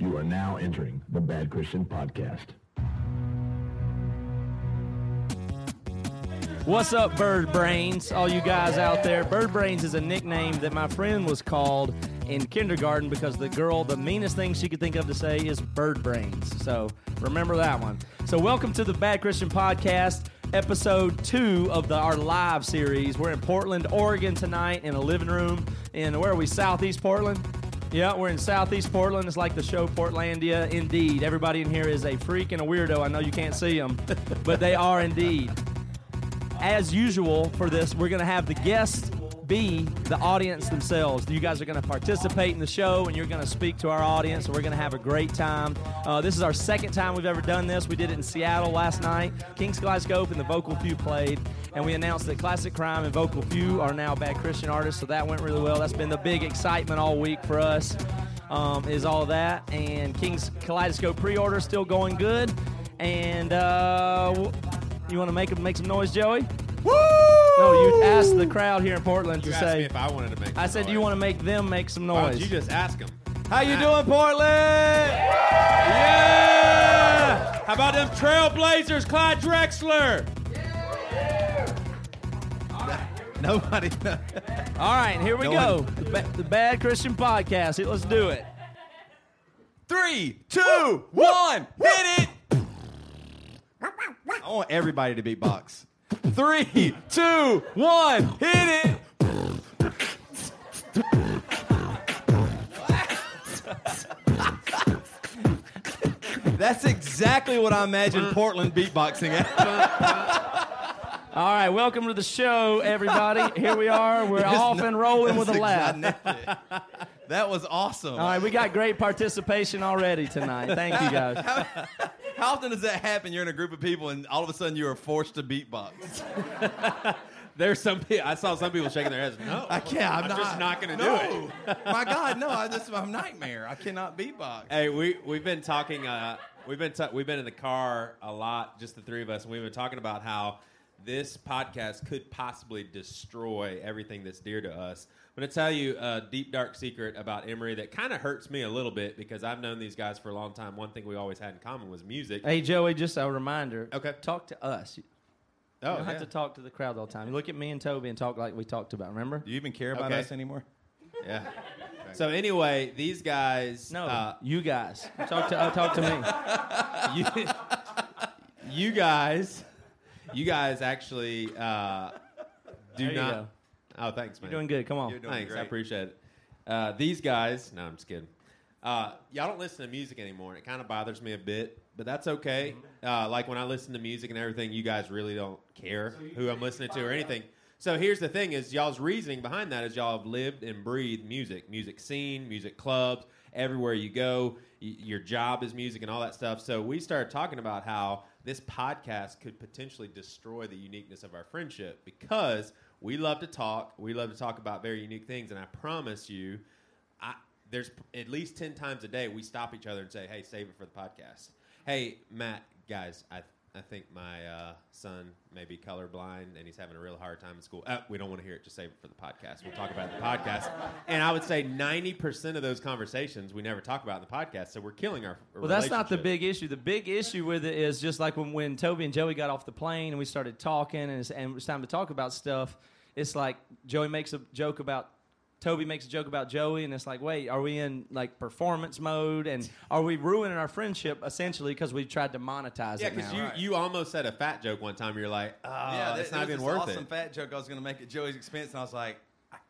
You are now entering the Bad Christian Podcast. What's up, Bird Brains? All you guys out there. Bird Brains is a nickname that my friend was called in kindergarten because the girl, the meanest thing she could think of to say is bird brains. So remember that one. So, welcome to the Bad Christian Podcast, episode two of the, our live series. We're in Portland, Oregon tonight in a living room in where are we? Southeast Portland? Yeah, we're in Southeast Portland. It's like the show Portlandia. Indeed, everybody in here is a freak and a weirdo. I know you can't see them, but they are indeed as usual for this, we're going to have the guests be the audience themselves. You guys are going to participate in the show and you're going to speak to our audience, and we're going to have a great time. Uh, this is our second time we've ever done this. We did it in Seattle last night. King's Kaleidoscope and the Vocal Few played, and we announced that Classic Crime and Vocal Few are now bad Christian artists, so that went really well. That's been the big excitement all week for us, um, is all that. And King's Kaleidoscope pre order still going good. And uh, you want to make make some noise, Joey? Woo! No, you asked the crowd here in Portland You to asked say. me if I wanted to make. I said, "Do you want to make them make some noise?" you just ask them? How you doing, Portland? Yeah! How about them Trailblazers, Clyde Drexler? Nobody. All right, here we No go. one- The, ba- the Bad Christian Podcast. Let's do it. Three, two, one, hit it! I want everybody to beatbox. Three, two, one, hit it! That's exactly what I imagine Portland beatboxing at. All right, welcome to the show, everybody. Here we are. We're off and rolling with a That's laugh. That was awesome. All right, we got great participation already tonight. Thank you, guys. How often does that happen? You're in a group of people and all of a sudden you are forced to beatbox. There's some. People, I saw some people shaking their heads. No, I can't. I'm, I'm not, just not gonna do it. My God, no! I, this is my nightmare. I cannot beatbox. Hey, we we've been talking. Uh, we've been ta- we've been in the car a lot, just the three of us, and we've been talking about how this podcast could possibly destroy everything that's dear to us. I'm going to tell you a deep dark secret about Emery that kind of hurts me a little bit because I've known these guys for a long time. One thing we always had in common was music. Hey, Joey, just a reminder. Okay. Talk to us. You oh, don't have to talk to the crowd all the time. You look at me and Toby and talk like we talked about. Remember? Do you even care about Okay. us anymore? yeah. So anyway, these guys. No, uh, you guys. Talk to uh, talk to me. you, you guys, you guys actually uh, do There not. go. Oh, thanks, man. You're doing good. Come on. You're doing Thanks, I appreciate it. Uh, these guys, no, I'm just kidding. Uh, y'all don't listen to music anymore, and it kind of bothers me a bit, but that's okay. Uh, like when I listen to music and everything, you guys really don't care who I'm listening to or anything. So here's the thing: is y'all's reasoning behind that is y'all have lived and breathed music, music scene, music clubs, everywhere you go. Y- your job is music and all that stuff. So we started talking about how this podcast could potentially destroy the uniqueness of our friendship because we love to talk. We love to talk about very unique things, and I promise you, I, there's p- at least 10 times a day we stop each other and say, hey, save it for the podcast. Hey, Matt, guys, I, I think my uh, son may be colorblind and he's having a real hard time in school. Uh, we don't want to hear it. Just save it for the podcast. We'll talk about it in the podcast. And I would say 90% of those conversations we never talk about in the podcast. So we're killing our Well, that's not the big issue. The big issue with it is just like when, when Toby and Joey got off the plane and we started talking and, it's, and it was time to talk about stuff. It's like Joey makes a joke about Toby makes a joke about Joey, and it's like, wait, are we in like performance mode, and are we ruining our friendship essentially because we tried to monetize Yeah, it because you, Right. you almost said a fat joke one time. You're like, oh, yeah, it's not even worth this awesome it. fat joke I was going to make at Joey's expense, and I was like, I c-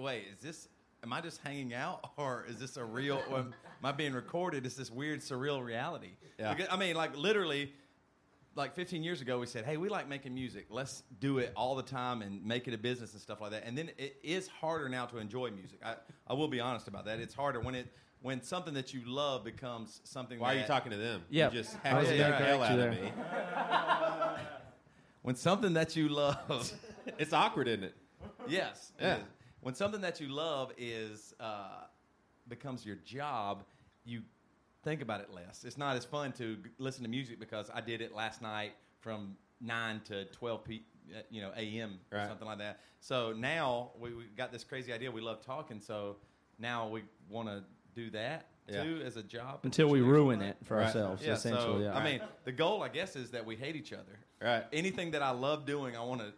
"Wait, is this? Am I just hanging out, or is this a real? Or am I being recorded? Is this weird, surreal reality? Yeah. Because, I mean, like literally, like 15 years ago, we said, "Hey, we like making music. Let's do it all the time and make it a business and stuff like that." And then it is harder now to enjoy music. I, I will be honest about that. It's harder when it when something that you love becomes something. Why are you that- talking to them? Yeah. You just I was gonna the hell out of there. me. When something that you love. It's awkward, isn't it? Yes. Yeah. is. When something that you love is uh, becomes your job, you think about it less. It's not as fun to g- listen to music because I did it last night from nine to twelve p. uh, You know, a.m. or Right. something like that. So now we, we got this crazy idea. We love talking. So now we want to do that Yeah. too as a job Until we ruin it for Right. ourselves, Yeah, essentially. so yeah. I mean, the goal, I guess, is that we hate each other. Right. Anything that I love doing, I want to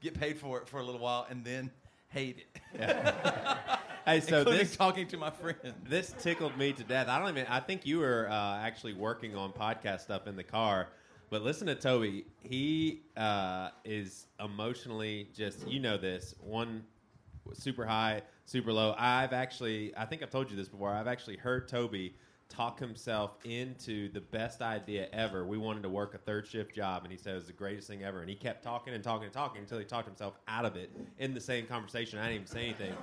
get paid for it for a little while and then hate it. Hey, so Including this talking to my friend. this tickled me to death. I don't even. I think you were uh, actually working on podcast stuff in the car. But listen to Toby. He uh, is emotionally just. You know this one super high, super low. I've actually. I think I've told you this before. I've actually heard Toby talk himself into the best idea ever. We wanted to work a third shift job, and he said it was the greatest thing ever. And he kept talking and talking and talking until he talked himself out of it in the same conversation. I didn't even say anything.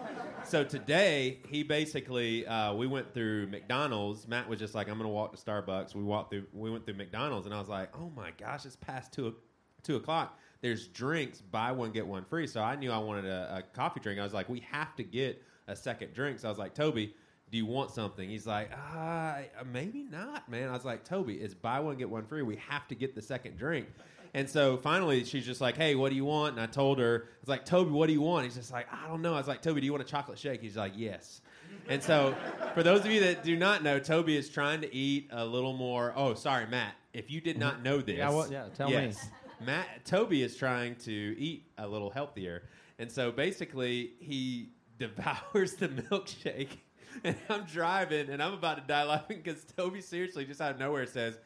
So today, he basically uh, we went through McDonald's. Matt was just like, "I'm going to walk to Starbucks." We walked through. We went through McDonald's, and I was like, "Oh my gosh, it's past two two o'clock." There's drinks, buy one get one free. So I knew I wanted a, a coffee drink. I was like, "We have to get a second drink." So I was like, "Toby." Do you want something? He's like, uh, maybe not, man. I was like, Toby, it's buy one get one free. We have to get the second drink. And so finally, she's just like, hey, what do you want? And I told her, I was like, Toby, what do you want? He's just like, I don't know. I was like, Toby, do you want a chocolate shake? He's like, yes. And so, for those of you that do not know, Toby is trying to eat a little more. Oh, sorry, Matt. If you did not know this, Yeah, well, yeah, tell me. yes, Matt Toby is trying to eat a little healthier, and so basically he devours the milkshake. And I'm driving, and I'm about to die laughing because Toby seriously just out of nowhere says,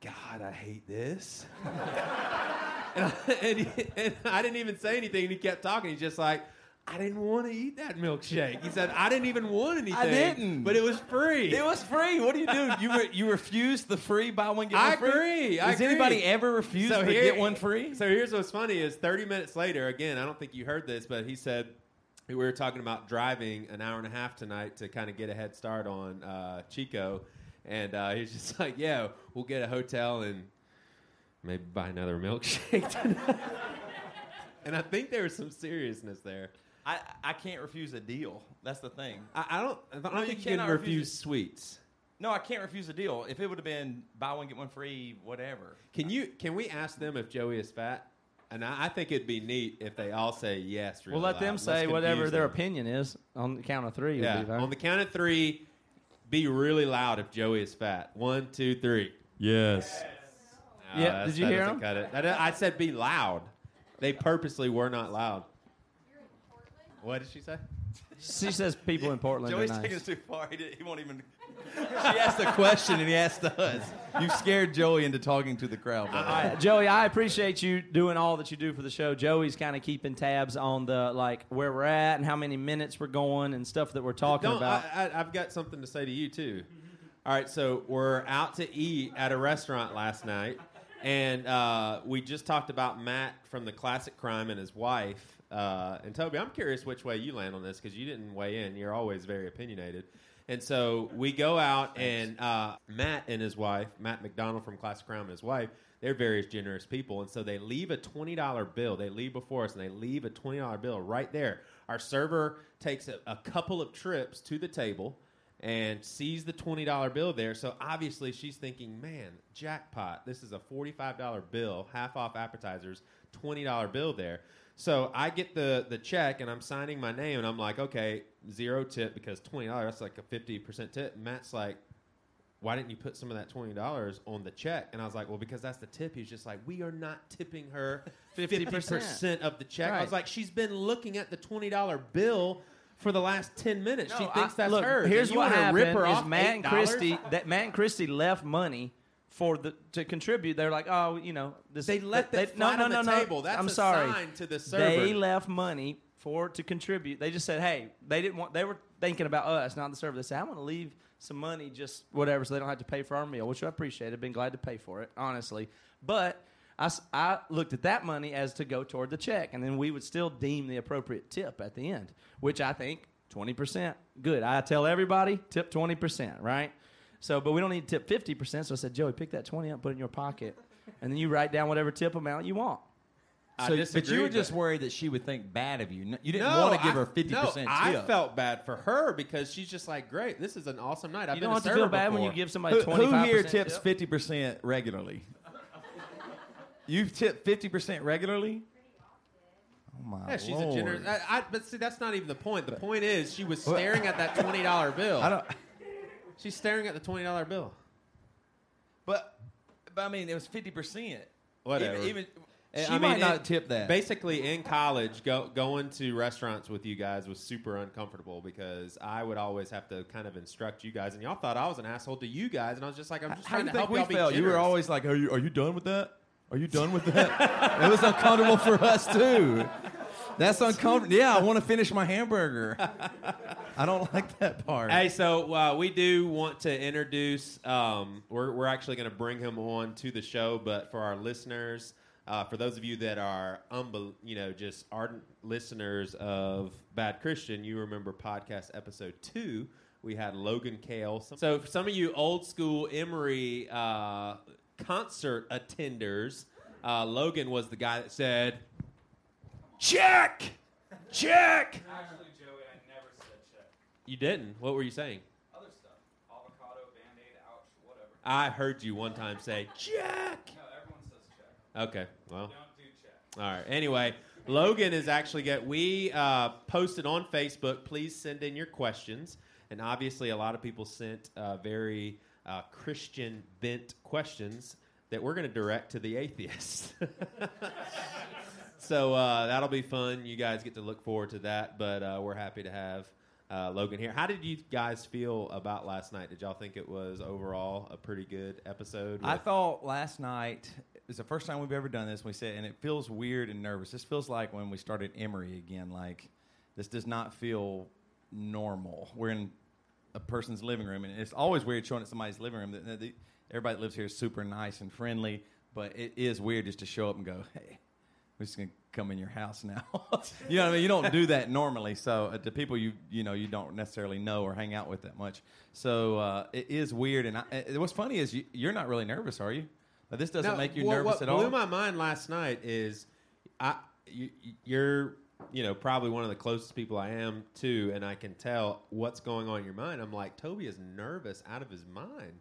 "God, I hate this." and, I, and, he- and I didn't even say anything, and he kept talking. He's just like. I didn't want to eat that milkshake. He said, I didn't even want anything. I didn't. But it was free. It was free. What do you do? You re- you refuse the free buy one get one I free. agree. I Does agree. anybody ever refuse So to here- get one free? So here's what's funny is 30 minutes later, again, I don't think you heard this, but he said we were talking about driving an hour and a half tonight to kind of get a head start on uh, Chico, and uh, he's just like, "Yeah, we'll get a hotel and maybe buy another milkshake tonight." and I think there was some seriousness there. I, I can't refuse a deal. That's the thing. I, I don't. I don't No, think you, can refuse refuse sweets. No, I can't refuse a deal. If it would have been buy one get one free, whatever. Can you? Can we ask them if Joey is fat? And I, I think it'd be neat if they all say yes. Really we'll let them loud. say Let's whatever their them. opinion is on the count of three. would Yeah. be fine. On the count of three, be really loud if Joey is fat. One, two, three. Yes. No, Yeah, that's- did you that hear doesn't him? Cut it. That- I said be loud. They purposely were not loud. What did she say? She says people in Portland Joey's are taking nice. it too far. He, did, he won't even. she asked a question and he asked us. You scared Joey into talking to the crowd. by the way. All right, Joey, I appreciate you doing all that you do for the show. Joey's kind of keeping tabs on the like where we're at and how many minutes we're going and stuff that we're talking Don't- about. I, I, I've got something to say to you too. All right, so we're out to eat at a restaurant last night, and uh, we just talked about Matt from the Classic Crime and his wife. Uh, and Toby, I'm curious which way you land on this because you didn't weigh in. You're always very opinionated. And so we go out, and uh, Matt and his wife, Matt MacDonald from Classic Crime and his wife, they're very generous people. And so they leave a $20 bill. They leave before us, and they leave a $20 bill right there. Our server takes a, a couple of trips to the table and sees the $20 bill there. So obviously she's thinking, man, jackpot. This is a $45 bill, half off appetizers, $20 bill there. So I get the, the check and I'm signing my name and I'm like, okay, zero tip because $20, that's like a 50% tip. Matt's like, why didn't you put some of that $20 on the check? And I was like, well, because that's the tip. He's just like, we are not tipping her 50% 50%. of the check. I was like, she's been looking at the $20 bill for the last 10 minutes. she thinks I- that's look, her. Here's what happened: rip her is off Matt and $8? Christie that Matt and Christie left money for the to contribute. They're like, oh, you know, this, They left they, flat no, on no, no, table. No, That's I'm sorry. sign to the server. They left money for to contribute. They just said, hey, they didn't want. They were thinking about us, not the server. They said, I want to leave some money, just whatever, so they don't have to pay for our meal, which I appreciate. I've been glad to pay for it, honestly. But I, I looked at that money as to go toward the check, and then we would still deem the appropriate tip at the end, which I think 20%. Good. I tell everybody, tip 20%, right? So, but we don't need to tip 50%. So I said, Joey, pick that 20 up, put it in your pocket, and then you write down whatever tip amount you want. I So, but you were just worried that she would think bad of you. No- You didn't No, want to give I- her fifty percent no, tip. I felt bad for her because she's just like, great, this is an awesome night. I've You been don't have to feel bad when you give somebody Who, 25 who here tips fifty percent regularly? You've tipped fifty percent regularly. Oh my Yeah, she's Lord. a generous. I, I, but see, that's not even the point. The point is, she was staring at that twenty dollar bill. I don't. She's staring at the twenty dollar bill. But, but I mean, it was fifty percent. Whatever. Even, even I she mean, might not it- tip that. Basically, in college, go, going to restaurants with you guys was super uncomfortable because I would always have to kind of instruct you guys, and y'all thought I was an asshole to you guys, and I was just like, I'm just How trying do to you help think we y'all be felt? You were always like, "Are you are you done with that? Are you done with that?" it was uncomfortable for us too. That's uncomfortable. Yeah, I want to finish my hamburger. I don't like that part. Hey, so uh, we do want to introduce. Um, we're we're actually going to bring him on to the show, but for our listeners, uh, for those of you that are unbel- you know just ardent listeners of Bad Christian, you remember podcast episode two. We had Logan Cael. So for some of you old school Emery uh, concert attenders, uh, Logan was the guy that said, "Check, check." Actually, Joey, I never said check. You didn't. What were you saying? Other stuff. Avocado, band-aid, ouch, whatever. I heard you one time say, Jack. No, everyone says check. Okay, well, Don't do check. all right. Anyway, Logan is actually get. We uh, posted on Facebook. Please send in your questions, and obviously, a lot of people sent uh, very uh, Christian bent questions that we're going to direct to the atheists. so uh, that'll be fun. You guys get to look forward to that. But uh, we're happy to have. Uh, Logan here. How did you guys feel about last night? Did y'all think it was overall a pretty good episode? I thought last night was the first time we've ever done this. We said, and it feels weird and nervous. This feels like when we started Emery again. Like this does not feel normal. We're in a person's living room, and it's always weird showing at somebody's living room. That- that the- Everybody that lives here is super nice and friendly, but it is weird just to show up and go, "Hey, we're just gonna come in your house now." you know what I mean? You don't do that normally. So uh, to people you you know you don't necessarily know or hang out with that much. So uh, it is weird. And I, uh, what's funny is you, you're not really nervous, are you? But this doesn't No, make you what- nervous what at all. What blew my mind last night is, I you, you're you know probably one of the closest people I am to, and I can tell what's going on in your mind. I'm like Toby is nervous out of his mind.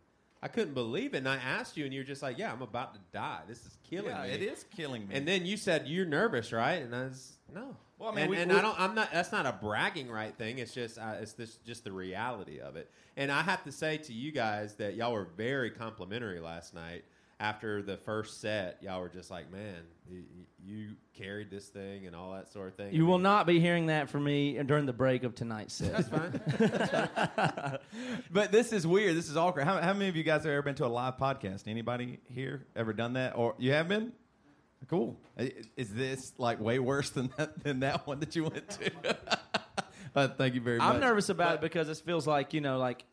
I couldn't believe it, and I asked you, and you're just like, "Yeah, I'm about to die. This is killing yeah, me." it is killing me. And then you said you're nervous, right? And I was no. Well, I mean, and, we- and we- I don't. I'm not. That's not a bragging right thing. It's just. Uh, it's this. Just the reality of it. And I have to say to you guys that y'all were very complimentary last night. After the first set, y'all were just like, "Man, you, you carried this thing and all that sort of thing." You I will mean, not be hearing that from me during the break of tonight's set. That's fine. but this is weird. This is awkward. How, how many of you guys have ever been to a live podcast? Anybody here ever done that? Or you have been? Cool. Is this like way worse than that, than that one that you went to? uh, thank you very much. I'm nervous about it because it feels like you know, like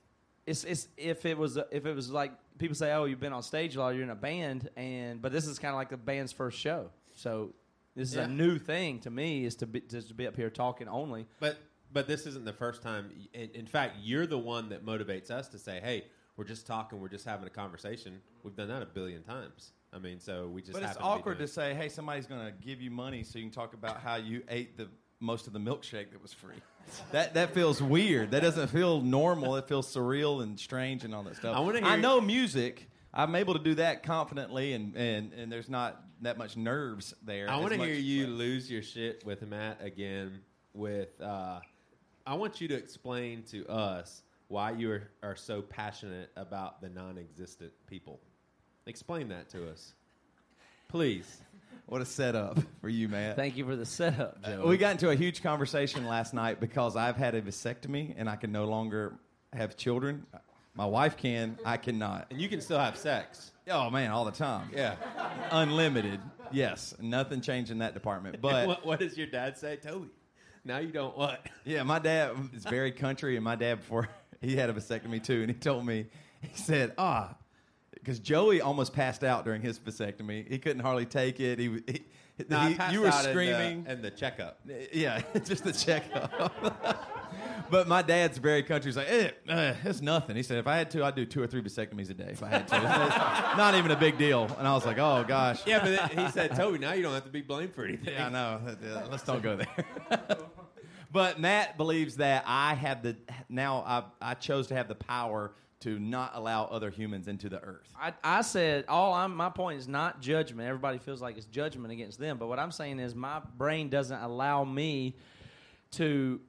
it's it's if it was if it was like people say, oh, you've been on stage a lot, you're in a band, and but this is kind of like the band's first show, so this is Yeah. a new thing to me is to be just to be up here talking only. But but this isn't the first time. In, in fact, you're the one that motivates us to say, "Hey, we're just talking. We're just having a conversation." We've done that a billion times. I mean, so we just. But it's happen to awkward to say, hey, somebody's going to give you money so you can talk about how you ate the most of the milkshake that was free. that that feels weird. That doesn't feel normal. It feels surreal and strange and all that stuff. I wanna I know music. I'm able to do that confidently, and, and, and there's not that much nerves there. I want to hear you lose your shit with Matt again. With uh, I want you to explain to us why you are, are so passionate about the non-existent people. Explain that to us, please. What a setup for you, man. Thank you for the setup, Joe. We got into a huge conversation last night because I've had a vasectomy and I can no longer have children. My wife can, I cannot. And you can still have sex. Oh man, all the time. Yeah. Unlimited. Yes, nothing changed in that department. But what, what does your dad say, Toby? Now you don't what? yeah, my dad is very country, and my dad before he had a vasectomy too, and he told me he said, ah, because Joey almost passed out during his vasectomy. He couldn't hardly take it. He, he, No, he- you were out in the- screaming. the checkup. Yeah, just the checkup. but my dad's very country. He's like, eh, eh, it's nothing. He said, if I had to, I'd do two or three vasectomies a day if I had to. Not even a big deal. And I was like, oh gosh. Yeah, but he said, Toby, now you don't have to be blamed for anything. Yeah, I know. Let's don't go there. but Matt believes that I have the now I, I chose to have the power to not allow other humans into the earth. I, I said all I'm my point is not judgment. Everybody feels like it's judgment against them, but what I'm saying is my brain doesn't allow me to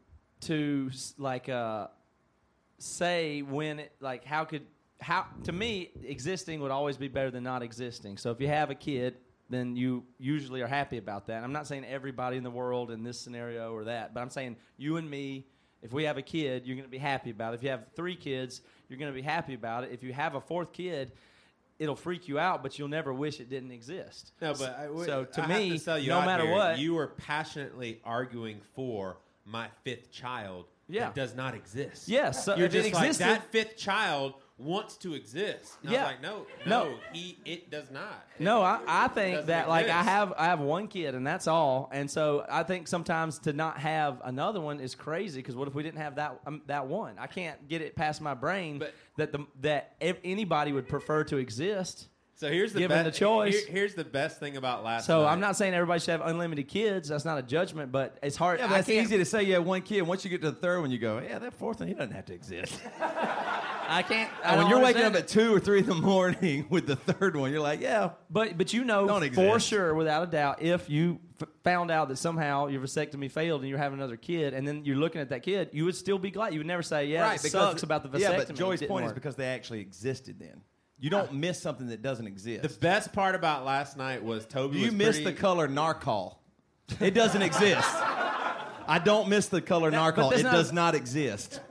to like uh say when it, like how could how to me existing would always be better than not existing. So if you have a kid, then you usually are happy about that. I'm not saying everybody in the world in this scenario or that, but I'm saying you and me. If we have a kid, you're going to be happy about it. If you have three kids, you're going to be happy about it. If you have a fourth kid, it'll freak you out, but you'll never wish it didn't exist. No, but I, would- so to I me, to no matter here, what, you were passionately arguing for my fifth child. Yeah. that does not exist. Yes, so you're it just like that fifth child wants to exist. And I Yeah. was like, no, No. no, he it does not. No, I, I think that like I have I have one kid and that's all, and so I think sometimes to not have another one is crazy because what if we didn't have that um, that one? I can't get it past my brain But- that the that anybody would prefer to exist. So here's the Given be- the choice. here- here's the best thing about last. So night. I'm not saying everybody should have unlimited kids. That's not a judgment, but it's hard. Yeah, but it's easy to say you have one kid. Once you get to the third one, you go, yeah, that fourth one, he doesn't have to exist. I can't. I when you're waking up at two or three in the morning with the third one, you're like, yeah, But but you know Don't for exist. sure, without a doubt, if you f- found out that somehow your vasectomy failed and you're having another kid, and then you're looking at that kid, you would still be glad. You would never say, "Yeah, it sucks about the vasectomy." Yeah, but It Joey's didn't point is because they actually existed then. You don't miss something that doesn't exist. The best part about last night was Toby. you was miss pretty- the color narcol. It doesn't exist. I don't miss the color That- but narcol. that's It not- does not exist.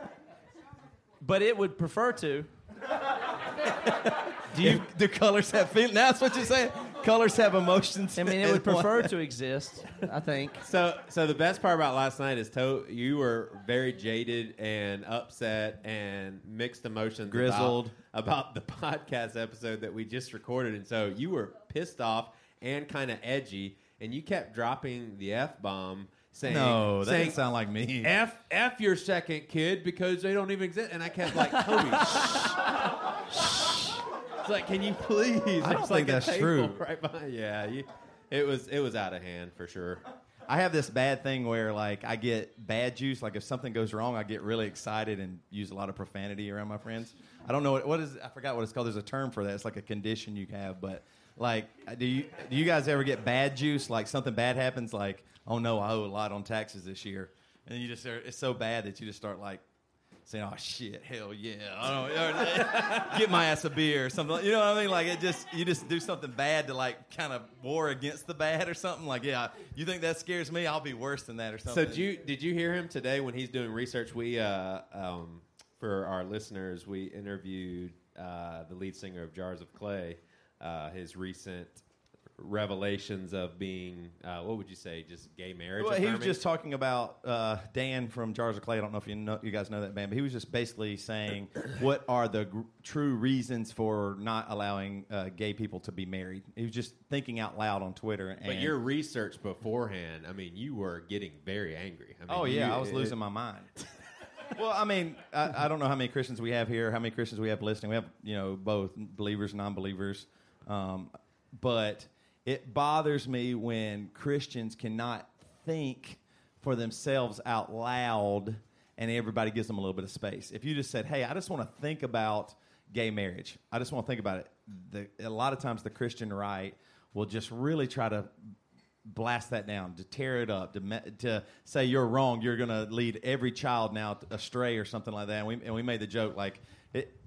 but it would prefer to. Do you? the colors have feelings? That's what you're saying. Colors have emotions. I mean, it would prefer to exist. I think. So, so the best part about last night is to- you were very jaded and upset and mixed emotions, about- Grizzled. about, the podcast episode that we just recorded, and so you were pissed off and kind of edgy, and you kept dropping the f bomb, saying, No, that saying, doesn't sound like me. F F your second kid because they don't even exist. And I kept like, Toby, shh, shh. It's like, can you please? I don't think like, that's true. Right behind. Yeah, you, it was it was out of hand for sure. I have this bad thing where like I get bad juice. Like if something goes wrong, I get really excited and use a lot of profanity around my friends. I don't know what, what is. I forgot what it's called. There's a term for that. It's like a condition you have. But like, do you do you guys ever get bad juice? Like something bad happens. Like oh no, I owe a lot on taxes this year, and then you just it's so bad that you just start like. Saying, "Oh shit, hell yeah!" I don't get my ass a beer or something. You know what I mean? Like it just you just do something bad to like kind of war against the bad or something. Like, yeah, you think that scares me? I'll be worse than that or something. So did you did you hear him today when he's doing research? We uh, um, for our listeners, we interviewed uh, the lead singer of Jars of Clay. Uh, his recent revelations of being uh, what would you say, just gay marriage? Well, he was just talking about uh, Dan from Jars of Clay. I don't know if you know, you guys know that band, but he was just basically saying what are the gr- true reasons for not allowing uh, gay people to be married. He was just thinking out loud on Twitter. And, But your research beforehand, I mean, you were getting very angry. I mean, oh yeah, you- I was it- losing my mind. well, I mean, I, I don't know how many Christians we have here, how many Christians we have listening. We have, you know, both believers, and non-believers, um, but it bothers me when Christians cannot think for themselves out loud, and everybody gives them a little bit of space. If you just said, "Hey, I just want to think about gay marriage. I just want to think about it," the, a lot of times the Christian right will just really try to blast that down, to tear it up, to me, to say you're wrong, you're going to lead every child now astray or something like that. And we, and we made the joke like it.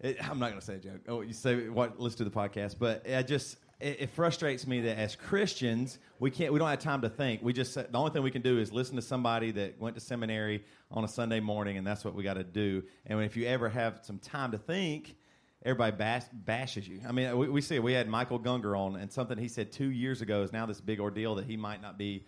It I'm not going to say a joke. Oh, you say what? Let's do the podcast. But I just it, it frustrates me that as Christians we can't we don't have time to think. We just the only thing we can do is listen to somebody that went to seminary on a Sunday morning, and that's what we got to do. And if you ever have some time to think everybody bash, bashes you. I mean, we, we see it. We had Michael Gungor on, and something he said two years ago is now this big ordeal that he might not be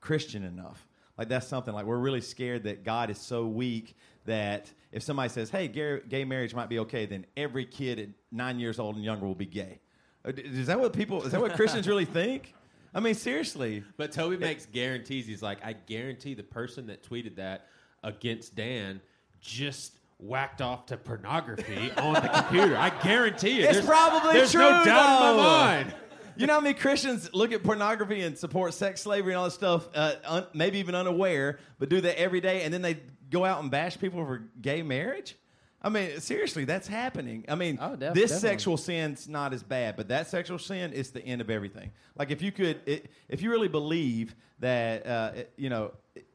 Christian enough. Like that's something like we're really scared that God is so weak that if somebody says, "Hey, gay, gay marriage might be okay," then every kid at nine years old and younger will be gay. Uh, Is that what people? Is that what Christians really think? I mean, seriously. But Toby makes guarantees. He's like, I guarantee the person that tweeted that against Dan just whacked off to pornography on the computer. I guarantee it. It's There's- probably there's true. no doubt in my mind. You know how many Christians look at pornography and support sex slavery and all this stuff, uh, un- maybe even unaware, but do that every day, and then they go out and bash people for gay marriage? I mean, seriously, that's happening. I mean, Oh, def- this definitely. sexual sin's not as bad, but that sexual sin is the end of everything. Like, if you could, it, if you really believe that, uh, it- you know, it-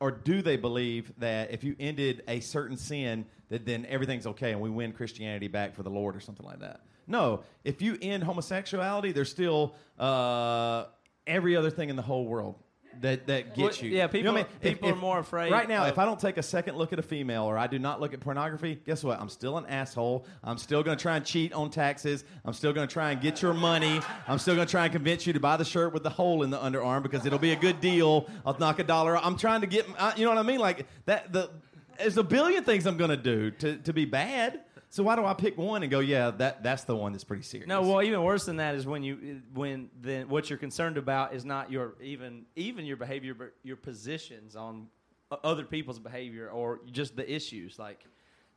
or do they believe that if you ended a certain sin, that then everything's okay and we win Christianity back for the Lord or something like that? No. If you end homosexuality, there's still uh, every other thing in the whole world that that gets you. yeah, You know I people- mean? people are more afraid Right now, of- if I don't take a second look at a female or I do not look at pornography, guess what? I'm still an asshole. I'm still going to try and cheat on taxes. I'm still going to try and get your money. I'm still going to try and convince you to buy the shirt with the hole in the underarm because it'll be a good deal. I'll knock a dollar. I'm trying to get, you know what I mean? Like that. The there's a billion things I'm going to do to to be bad. So why do I pick one and go? Yeah, that that's the one that's pretty serious. No, well, even worse than that is when you when then what you're concerned about is not your even even your behavior, but your positions on other people's behavior or just the issues. Like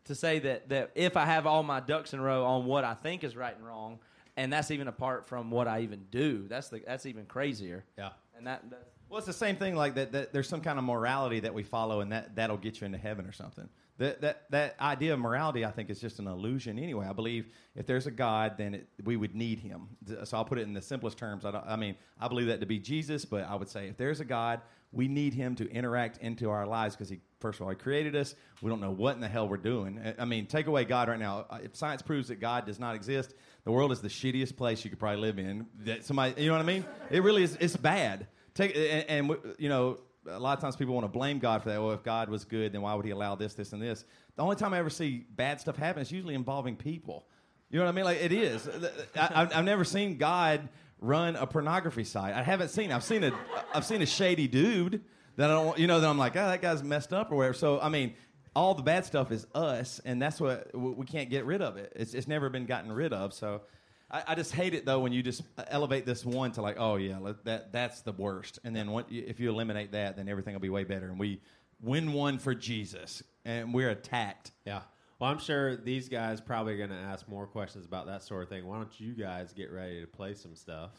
to say that that if I have all my ducks in a row on what I think is right and wrong, and that's even apart from what I even do, that's the that's even crazier. Yeah. And that, that Well, it's the same thing. Like that, that, there's some kind of morality that we follow, and that that'll get you into heaven or something. That that that idea of morality, I think, is just an illusion. Anyway, I believe if there's a God, then it, we would need Him. So I'll put it in the simplest terms. I, I mean, I believe that to be Jesus, but I would say if there's a God, we need Him to interact into our lives because He, first of all, He created us. We don't know what in the hell we're doing. I- I mean, take away God right now. Uh, If science proves that God does not exist, the world is the shittiest place you could probably live in. That somebody, you know what I mean? It really is. It's bad. Take and, and you know, a lot of times people want to blame God for that. Well, if God was good, then why would He allow this, this, and this? The only time I ever see bad stuff happen is usually involving people. You know what I mean? Like it is. I, I've, I've never seen God run a pornography site. I haven't seen. I've seen a. I've seen a shady dude that I don't. You know that I'm like, oh, that guy's messed up or whatever. So I mean. All the bad stuff is us, and that's what we can't get rid of it. It's, it's never been gotten rid of. So, I, I just hate it though when you just elevate this one to like, oh yeah, that that's the worst, and then what, if you eliminate that, then everything will be way better, and we win one for Jesus, and we're attacked. Yeah. Well, I'm sure these guys probably going to ask more questions about that sort of thing. Why don't you guys get ready to play some stuff?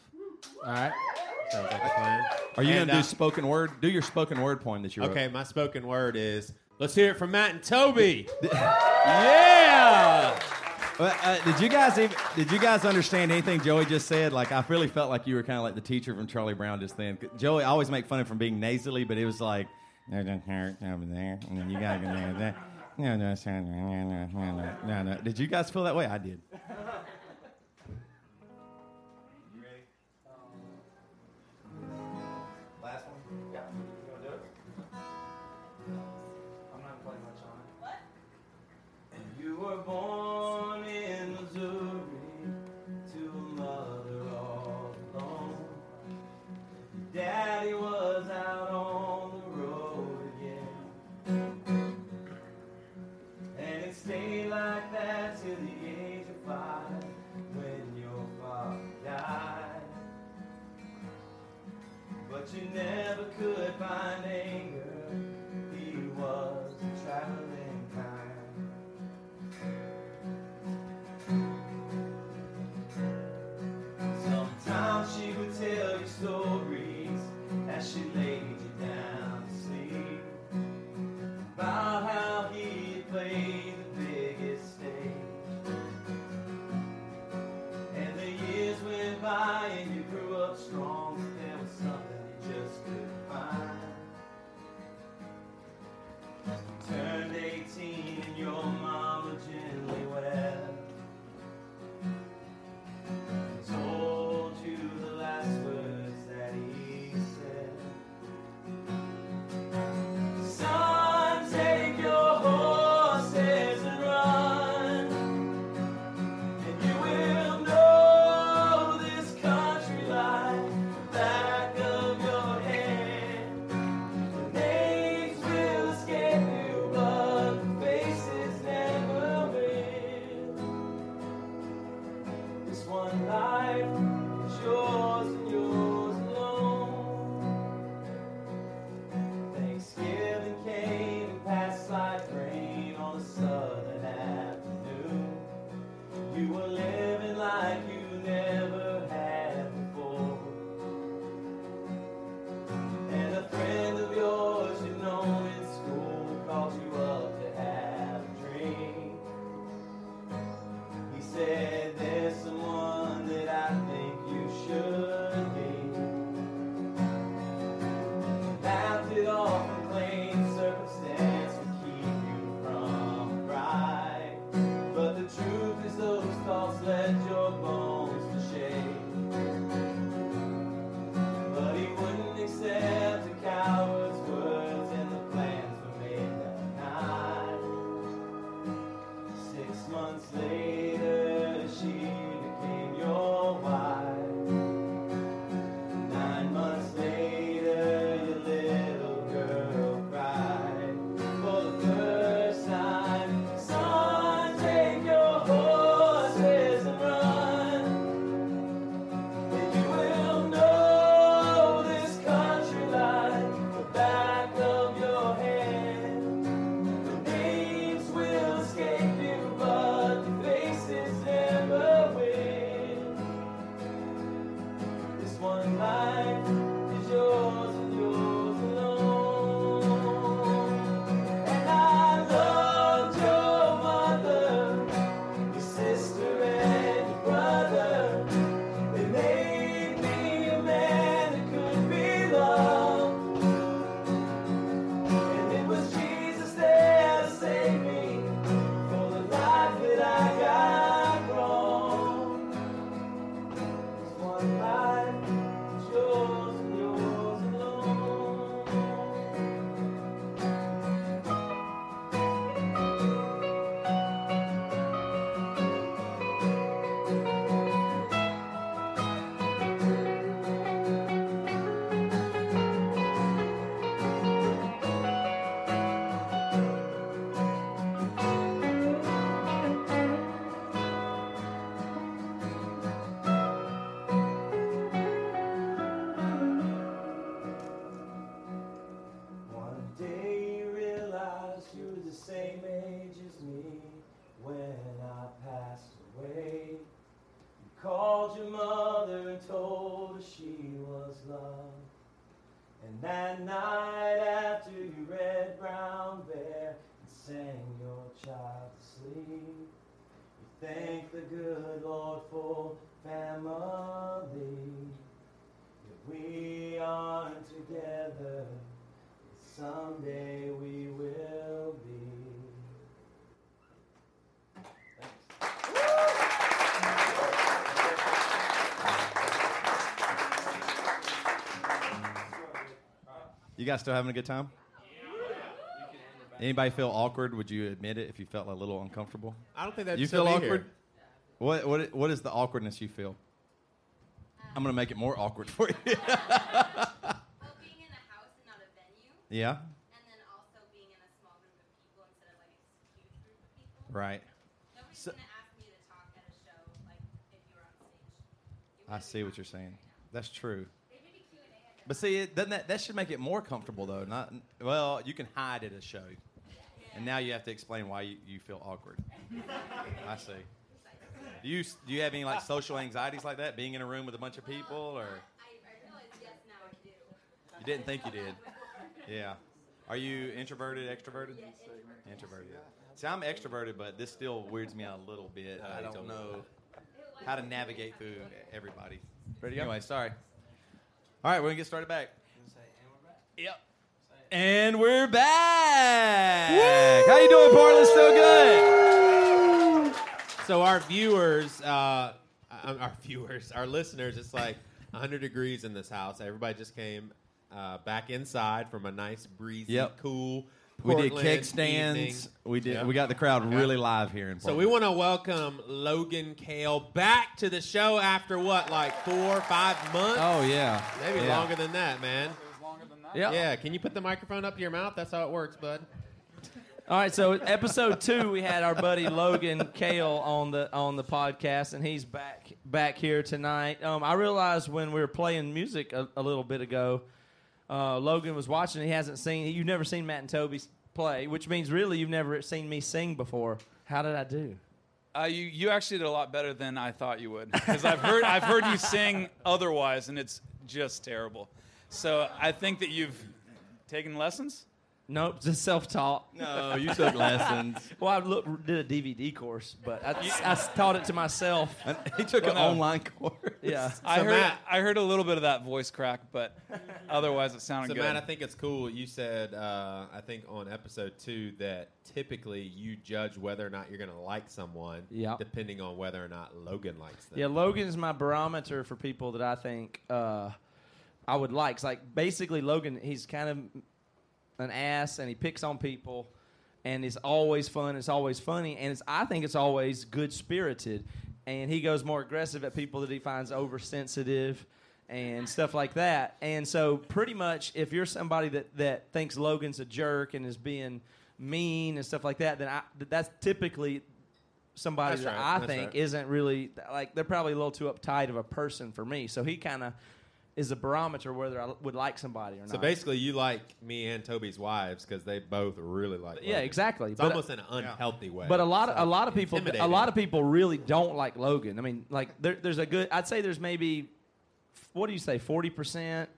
all right. Sounds like a plan. Are you gonna uh, do spoken word? Do your spoken word poem that you wrote. Okay, my spoken word is let's hear it from Matt and Toby. yeah. Well, uh, did you guys even, did you guys understand anything Joey just said? Like I really felt like you were kind of like the teacher from Charlie Brown just then. Joey I always make fun of him from being nasally, but it was like no, don't hurt over there, and then you gotta go there. there. No, no, no, no, no, no, no, no. Did you guys feel that way? I did. You ready? But you never could find anger. He was a traveling kind. Sometimes she would tell you stories as she laid guys still having a good time? Anybody feel awkward? Would you admit it if you felt a little uncomfortable? I don't think that's you feel in here. awkward? What what what is the awkwardness you feel? I'm gonna make it more awkward for you. Well, being in a house and not a venue, yeah. and then also being in a small group of people instead of like a huge group of people. Right. Nobody's So- gonna ask me to talk at a show like if you were on stage. You I see what you're talking saying. That's true. Maybe Q and A. I guess. But see, it, doesn't that that should make it more comfortable though? Not well, you can hide at a show, and now you have to explain why you, you feel awkward. I see. Do you do you have any like social anxieties like that, being in a room with a bunch of people, or uh, I, I realize yes now I do. you didn't think you did? Yeah. Are you introverted, extroverted? Introverted. See, I'm extroverted, but this still weirds me out a little bit. I don't know how to navigate through everybody. Ready to? Anyway, sorry. All right, we're gonna get started back. Yep. And we're back. How you doing, Portland? Still good. So our viewers, uh, uh, our viewers, our listeners, it's like 100 degrees in this house. Everybody just came uh, back inside from a nice, breezy, Yep. cool. We did Portland keg stands. evening. We did. Yeah. We got the crowd Okay. really live here in Portland. So we want to welcome Logan Cael back to the show after what, like four, or five months? Oh yeah. Maybe Yeah. longer than that, man. It was longer than that. Yeah. Yeah, can you put the microphone up to your mouth? That's how it works, bud. All right, so episode two, we had our buddy Logan Cael on the on the podcast, and he's back back here tonight. Um, I realized when we were playing music a, a little bit ago, uh, Logan was watching. He hasn't seen. You've never seen Matt and Toby play, which means really you've never seen me sing before. How did I do? Uh, you you actually did a lot better than I thought you would because I've heard I've heard you sing otherwise and it's just terrible. So I think that you've taken lessons. Nope, just self-taught. No, you took lessons. Well, I look, did a DVD course, but I, I taught it to myself. And he took an no. online course. Yeah. I heard Matt- I heard a little bit of that voice crack, but otherwise it sounded So good. So Matt, I think it's cool. You said uh, I think on episode two that typically you judge whether or not you're going to like someone, Yeah. depending on whether or not Logan likes them. Yeah, Logan's my barometer for people that I think uh, I would like. It's like basically Logan, he's kind of an ass and he picks on people, and it's always fun. It's always funny, and it's I think it's always good spirited. And he goes more aggressive at people that he finds oversensitive and stuff like that. And so, pretty much, if you're somebody that that thinks Logan's a jerk and is being mean and stuff like that, then I, that's typically somebody That's that right, I think right. isn't really like they're probably a little too uptight of a person for me. So he kind of is a barometer whether I would like somebody or not. So basically, you like me and Toby's wives because they both really like. Yeah, exactly. It's But- almost in an uh, unhealthy way. But a lot of So, a lot of people a lot of people really don't like Logan. I mean, like there, there's a good. I'd say there's maybe what do you say forty percent.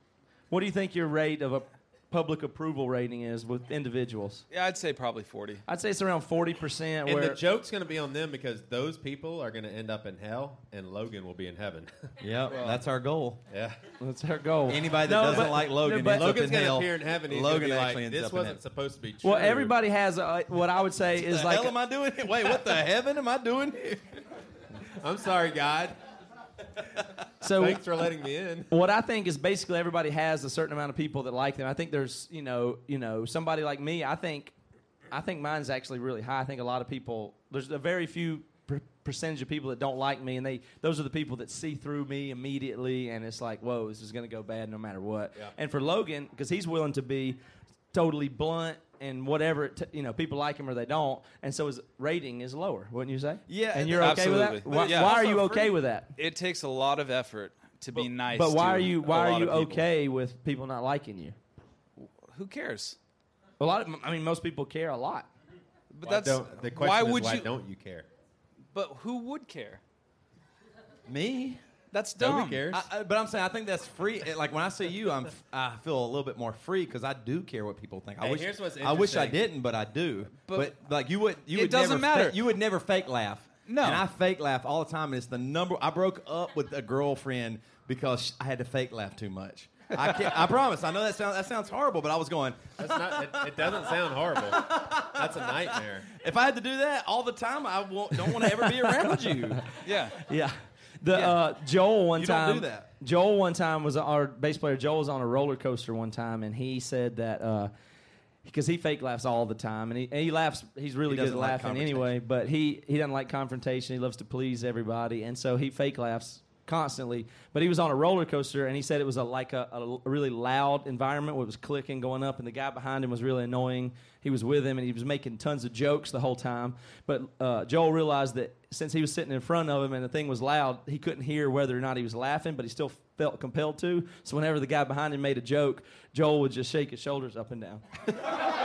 What do you think your rate of a public approval rating is with individuals? yeah, I'd say probably 40. I'd say it's around forty percent. And Where the joke's going to be on them because those people are going to end up in hell, and Logan will be in heaven. Yep, that's our goal. yeah. that's our goal. Anybody that No, doesn't but- like Logan no, but- ends up Logan's in going to hell. appear in heaven. He's Logan gonna be actually like, ends "This up in wasn't heaven." supposed to be true." well, everybody has a, what I would say is the like hell am I doing? Wait, what the heaven am I doing here? I'm sorry, God. so. Thanks for letting me in. What I think is basically everybody has a certain amount of people that like them. I think there's, you know, you know, somebody like me. I think, I think mine's actually really high. I think a lot of people. There's a very few per- percentage of people that don't like me, and they those are the people that see through me immediately, and it's like, whoa, this is going to go bad no matter what. Yeah. And for Logan, because he's willing to be totally blunt and whatever, it t- you know, people like him or they don't, and so his rating is lower, wouldn't you say? Yeah, and you're okay with that. Why, Yeah. why are you okay free. with that? It takes a lot of effort to be nice. But why to are you why are you okay with people not liking you? Who cares? A lot of, I mean, most people care a lot. But Why that's don't, the question why is, would why you? don't you care? But who would care? Me? That's dumb. cares. I, I, but I'm saying I think that's free. Like when I see you, I'm I feel a little bit more free because I do care what people think. I Hey, wish here's what's I wish I didn't, but I do. But- But, like you would, you It would doesn't never matter. fa- you would never fake laugh. No. and I fake laugh all the time. And it's the number. I broke up with a girlfriend because I had to fake laugh too much. I can't, I promise. I know that sounds that sounds horrible, but I was going. That's not. It, it doesn't sound horrible. That's a nightmare. If I had to do that all the time, I won't, don't want to ever be around you. Yeah. Yeah. The Yeah. uh, Joel one You time. do that. Joel one time was our bass player. Joel was on a roller coaster one time, and he said that because he fake laughs all the time, and he, and he laughs. He's really He good at like laughing anyway. But he he doesn't like confrontation. He loves to please everybody, and so he fake laughs constantly. But he was on a roller coaster, and he said it was a like a, a, a really loud environment where it was clicking going up, and the guy behind him was really annoying. He was with him, and he was making tons of jokes the whole time. But uh, Joel realized that since he was sitting in front of him and the thing was loud, he couldn't hear whether or not he was laughing, but he still felt compelled to. So whenever the guy behind him made a joke, Joel would just shake his shoulders up and down.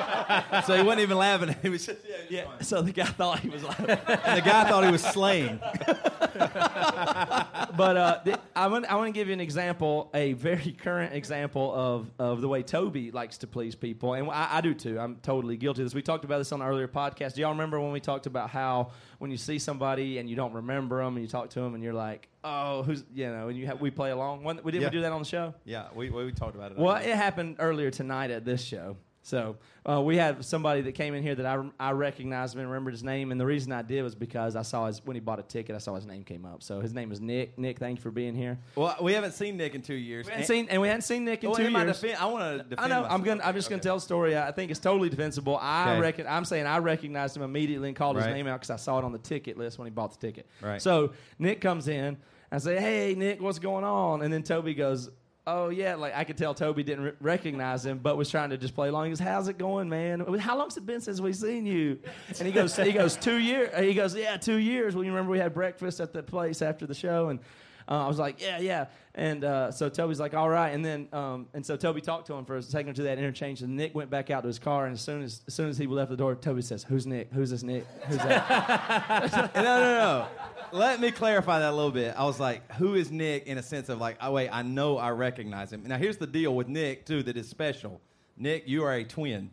So he wasn't even laughing. He was just, Yeah. So the guy thought he was laughing. and the guy thought he was slaying. but uh, th- I want I want to give you an example, a very current example of, of the way Toby likes to please people, and I, I do too. I'm totally guilty of this. We talked about this on an earlier podcast. Do y'all remember when we talked about how when you see somebody and you don't remember them, and you talk to them, and you're like, oh, who's you know, and you have, we play along. When, we didn't Yeah. we do that on the show? Yeah, we, we, we talked about it. Well, it happened earlier tonight at this show. So uh, we had somebody that came in here that I, I recognized him and remembered his name, and the reason I did was because I saw his when he bought a ticket, I saw his name came up. So his name is Nick. Nick, thank you for being here. well, we haven't seen Nick in two years. We hadn't seen and we hadn't seen Nick in Well, two in my years. defense, I want to defend. I know. I'm gonna. I'm just gonna tell a story. I think it's totally defensible. I Okay. reckon. I'm saying I recognized him immediately and called his name out because I saw it on the ticket list when he bought the ticket. Right. So Nick comes in. I say, "Hey, Nick, what's going on?" And then Toby goes, "Oh yeah." Like I could tell Toby didn't re- recognize him, but was trying to just play along. He goes, "How's it going, man? How long's it been since we seen you?" And he goes, "He goes two years." He goes, "Yeah, two years." Well, you remember we had breakfast at the place after the show, and uh, I was like, "Yeah, yeah." And uh, so Toby's like, "All right." And then um, and so Toby talked to him for a second or two. That interchange, and Nick went back out to his car. And as soon as as soon as he left the door, Toby says, "Who's Nick? Who's this Nick? Who's that?" no, no, no. Let me clarify that a little bit. I was like, who is Nick in a sense of like, oh, wait, I know I recognize him. Now, here's the deal with Nick, too, that is special. Nick, you are a twin.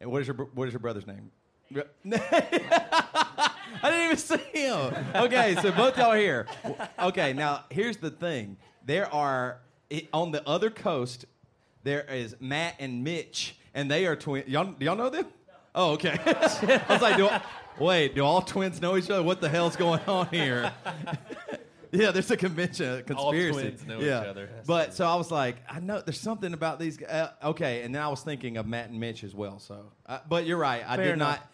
And what is your what is your brother's name? I didn't even see him. Okay, so both y'all are here. Okay, now here's the thing. There are i- on the other coast. There is Matt and Mitch, and they are twins. Y'all, do y'all know them? Oh, okay. I was like, do, wait, do all twins know each other? What the hell's going on here? yeah, there's a convention, a All conspiracy. twins know each yeah. other. That's But so I was like, I know there's something about these. g- Uh, okay, and then I was thinking of Matt and Mitch as well. So, uh, but you're right. I Fair did enough. not.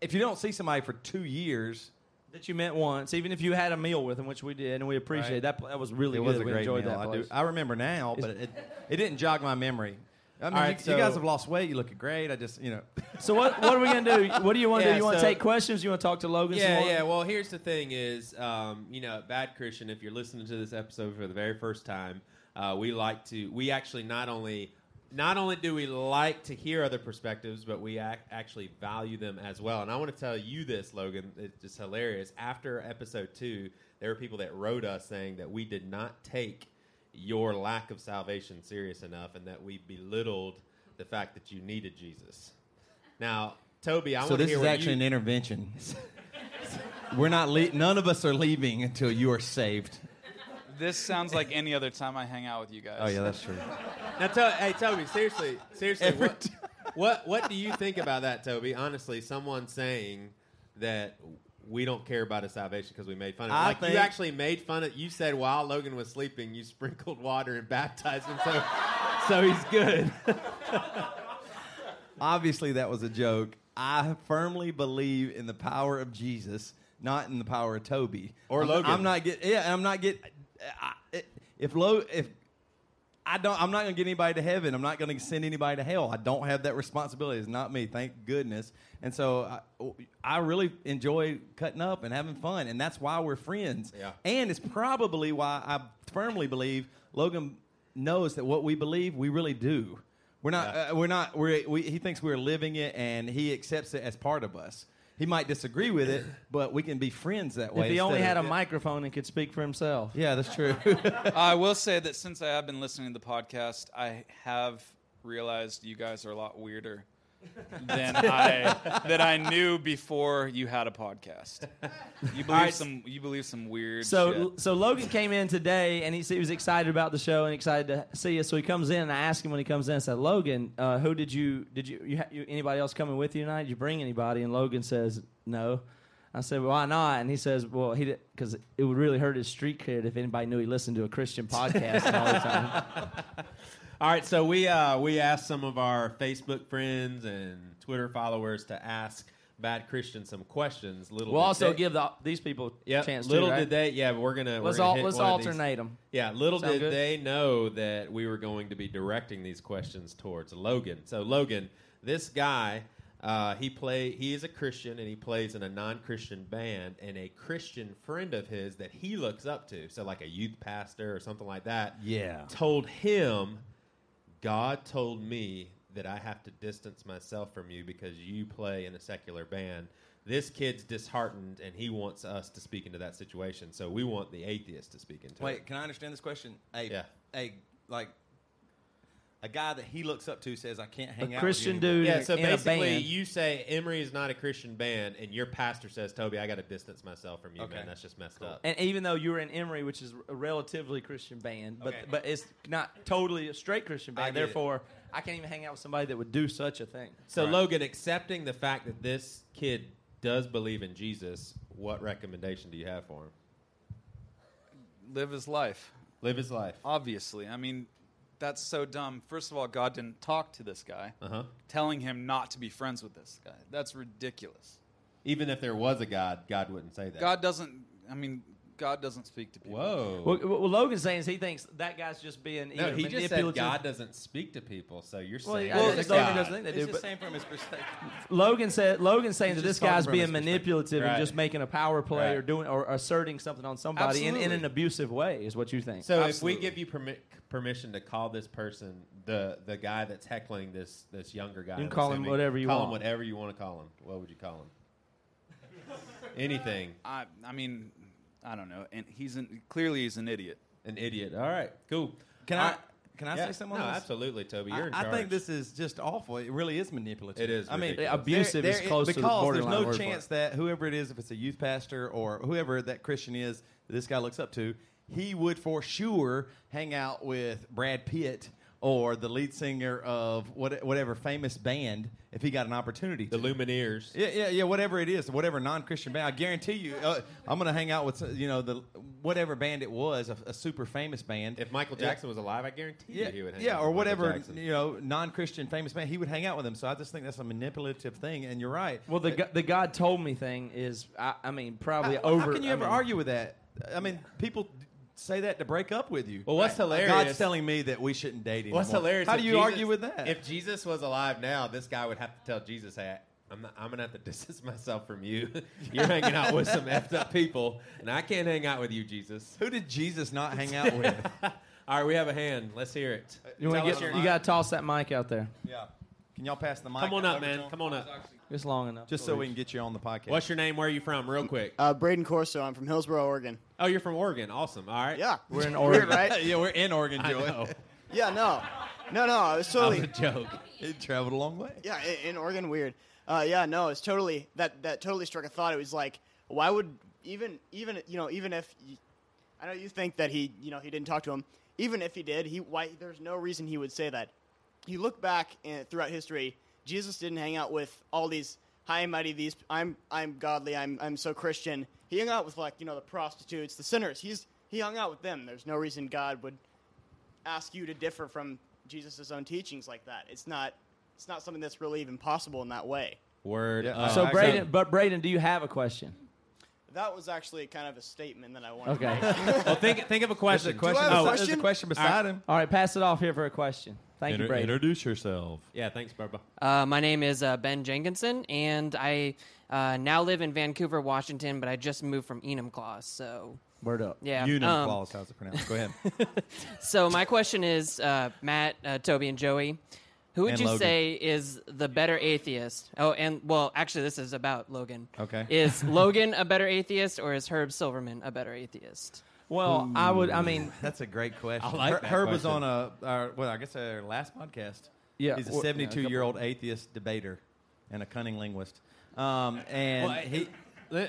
If you don't see somebody for two years, that you met once, even if you had a meal with them, which we did, and we appreciate that. That was really it good. was we great enjoyed meal. that. I, do. I remember now, but it, it didn't jog my memory. I mean, right, you, you guys have lost weight. You look great. I just, you know, So what? What are we gonna do? What do you want to Yeah, do? You want to so- take questions? You want to talk to Logan? some Yeah, more? yeah. Well, here's the thing: is um, you know, Bad Christian. If you're listening to this episode for the very first time, uh, we like to. We actually not only not only do we like to hear other perspectives, but we ac- actually value them as well. And I want to tell you this, Logan. It's just hilarious. After episode two, there were people that wrote us saying that we did not take your lack of salvation serious enough, and that we belittled the fact that you needed Jesus. Now, Toby, I so want to this hear is what actually you, an intervention. We're not. Le- none of us are leaving until you are saved. This sounds like any other time I hang out with you guys. Oh yeah, that's true. Now, to- hey, Toby, seriously, seriously, Every what, what what do you think about that, Toby? Honestly, someone saying that we don't care about his salvation because we made fun of him. I like you think- actually made fun of. You said while Logan was sleeping, you sprinkled water and baptized him, so so he's good. Obviously, that was a joke. I firmly believe in the power of Jesus, not in the power of Toby Or I'm, Logan. I'm not get. Yeah, I'm not get. I, if Lo, if I don't, I'm not going to get anybody to heaven. I'm not going to send anybody to hell. I don't have that responsibility. It's not me. Thank goodness. And so I, I really enjoy cutting up and having fun, and that's why we're friends. Yeah. And it's probably why I firmly believe Logan knows that what we believe, we really do. We're not. Yeah. Uh, we're not. We're, we, he thinks we're living it, and he accepts it as part of us. He might disagree with it, but we can be friends that way. If he only had a of- microphone and could speak for himself. Yeah, that's true. I will say that since I have been listening to the podcast, I have realized you guys are a lot weirder than I that I knew before you had a podcast. You believe right. some you believe some weird So, shit. so Logan came in today, and he, he was excited about the show and excited to see us. So he comes in, and I asked him when he comes in, I said, "Logan, uh, who did you did you, you, you anybody else coming with you tonight? Did you bring anybody?" And Logan says, "No." I said, well, "Why not?" And he says, "Well, he because it would really hurt his street cred if anybody knew he listened to a Christian podcast all the time." All right, so we uh, we asked some of our Facebook friends and Twitter followers to ask Bad Christian some questions. Little We'll also they- give the, these people Yep, a chance. Little too, right? did they, yeah. We're gonna Let's we're gonna let's one of these. alternate them. Yeah, little Sound did good? they know that we were going to be directing these questions towards Logan. So Logan, this guy, uh, he play he is a Christian and he plays in a non-Christian band, and a Christian friend of his that he looks up to, so like a youth pastor or something like that, Yeah. told him, God told me that I have to distance myself from you because you play in a secular band. This kid's disheartened, and he wants us to speak into that situation. So we want the atheist to speak into it. Wait, can I understand this question? A, Yeah. a like a guy that he looks up to says, "I can't hang A out." Christian with you anymore." dude Yeah, so in a basically, band. you say Emery is not a Christian band, and your pastor says, "Toby, I got to distance myself from you, Okay. man. That's just messed up." And even though you were in Emery, which is a relatively Christian band, but Okay. but it's not totally a straight Christian I band. get it. Therefore, I can't even hang out with somebody that would do such a thing. So Right. Logan, accepting the fact that this kid does believe in Jesus, what recommendation do you have for him? Live his life. Live his life. Obviously. I mean, that's so dumb. First of all, God didn't talk to this guy, Uh huh. telling him not to be friends with this guy. That's ridiculous. Even if there was a God, God wouldn't say that. God doesn't I mean, God doesn't speak to people. Whoa. Well, what Logan's saying is he thinks that guy's just being no, either he just said. God doesn't speak to people. So you're Well, saying I there's guess Logan doesn't think they It's do. just But saying from his perspective. Logan said Logan's saying He's that this guy's being manipulative Right. and just making a power play Right. or doing or asserting something on somebody in, in an abusive way. Is what you think? So Absolutely. if we give you permi- permission to call this person the the guy that's heckling this this younger guy, You can call him whatever you call him want. whatever you want to call him. What would you call him? Anything. I I mean, I don't know. And he's an, clearly he's an idiot. An idiot. All right. Cool. Can All I can I Yeah. say something? No, on this? absolutely, Toby. You're in I, I think this is just awful. It really is manipulative. It is I mean, ridiculous. Abusive is close to the because borderline there's no chance that whoever it is, if it's a youth pastor or whoever that Christian is that this guy looks up to, he would for sure hang out with Brad Pitt or the lead singer of what, whatever famous band if he got an opportunity. the to. Lumineers. Yeah, yeah, yeah. Whatever it is, whatever non-Christian band, I guarantee you, uh, I'm going to hang out with you know the whatever band it was, a, a super famous band. If Michael Yeah. Jackson was alive, I guarantee yeah, you he would hang yeah, out or with whatever you know, non-Christian famous band, he would hang out with them. So I just think that's a manipulative thing, and you're right. Well, the, go- the God told me thing is, I, I mean, probably how, over. How can you I ever mean, argue with that? I mean, people say that to break up with you. Well, what's hilarious- God's telling me that we shouldn't date anymore. What's hilarious? How do you Jesus- argue with that? If Jesus was alive now, this guy would have to tell Jesus, "Hey, I'm, not, I'm gonna have to distance myself from you. You're hanging out with some effed up people, and I can't hang out with you, Jesus." Who did Jesus not hang out with? All right, we have a hand. Let's hear it. You, wanna get, you got to toss that mic out there. yeah. Can y'all pass the mic? Come on up, man. Come on up. Just long enough. Just so we can get you on the podcast. What's your name? Where are you from? Real quick. Uh, Braden Corso. I'm from Hillsboro, Oregon. Oh, you're from Oregon. Awesome. All right. Yeah, We're in Oregon. right? yeah, we're in Oregon, I Joey. know. Yeah, no, no, no. I was That was totally. a joke. It traveled a long way. Yeah, in, in Oregon, weird. Uh, yeah, no, it's totally that that totally struck a thought. It was like, why would even even you know even if y I know you think that he you know he didn't talk to him. Even if he did, he why there's no reason he would say that. You look back in, throughout history, Jesus didn't hang out with all these high and mighty. These I'm I'm godly. I'm I'm so Christian. He hung out with like you know the prostitutes, the sinners. He's he hung out with them. There's no reason God would ask you to differ from Jesus' own teachings like that. It's not it's not something that's really even possible in that way. Word. Yeah. up. So, Braden, but Braden, do you have a question? That was actually kind of a statement that I wanted. Okay. well, think think of a There's question. a question. I have a Oh, There's a question? question beside him. All right, pass it off here for a question. Thank you, Braden. Introduce yourself. yeah. Thanks, Bubba. Uh, my name is uh, Ben Jenkinson, and I uh, now live in Vancouver, Washington, but I just moved from Enumclaw. So, Word up. yeah. Unum um, clause, how's it pronounced? Go ahead. So, my question is uh, Matt, uh, Toby, and Joey. Who would And you Logan. say is the better atheist? Oh, and well, actually, this is about Logan. Okay. Is Logan a better atheist, or is Herb Silverman a better atheist? Well, I would. I mean, That's a great question. I like Her- that Herb was on a, our, well, I guess our last podcast. Yeah, He's a well, 72 year old atheist debater and a cunning linguist. Um, and Well, he,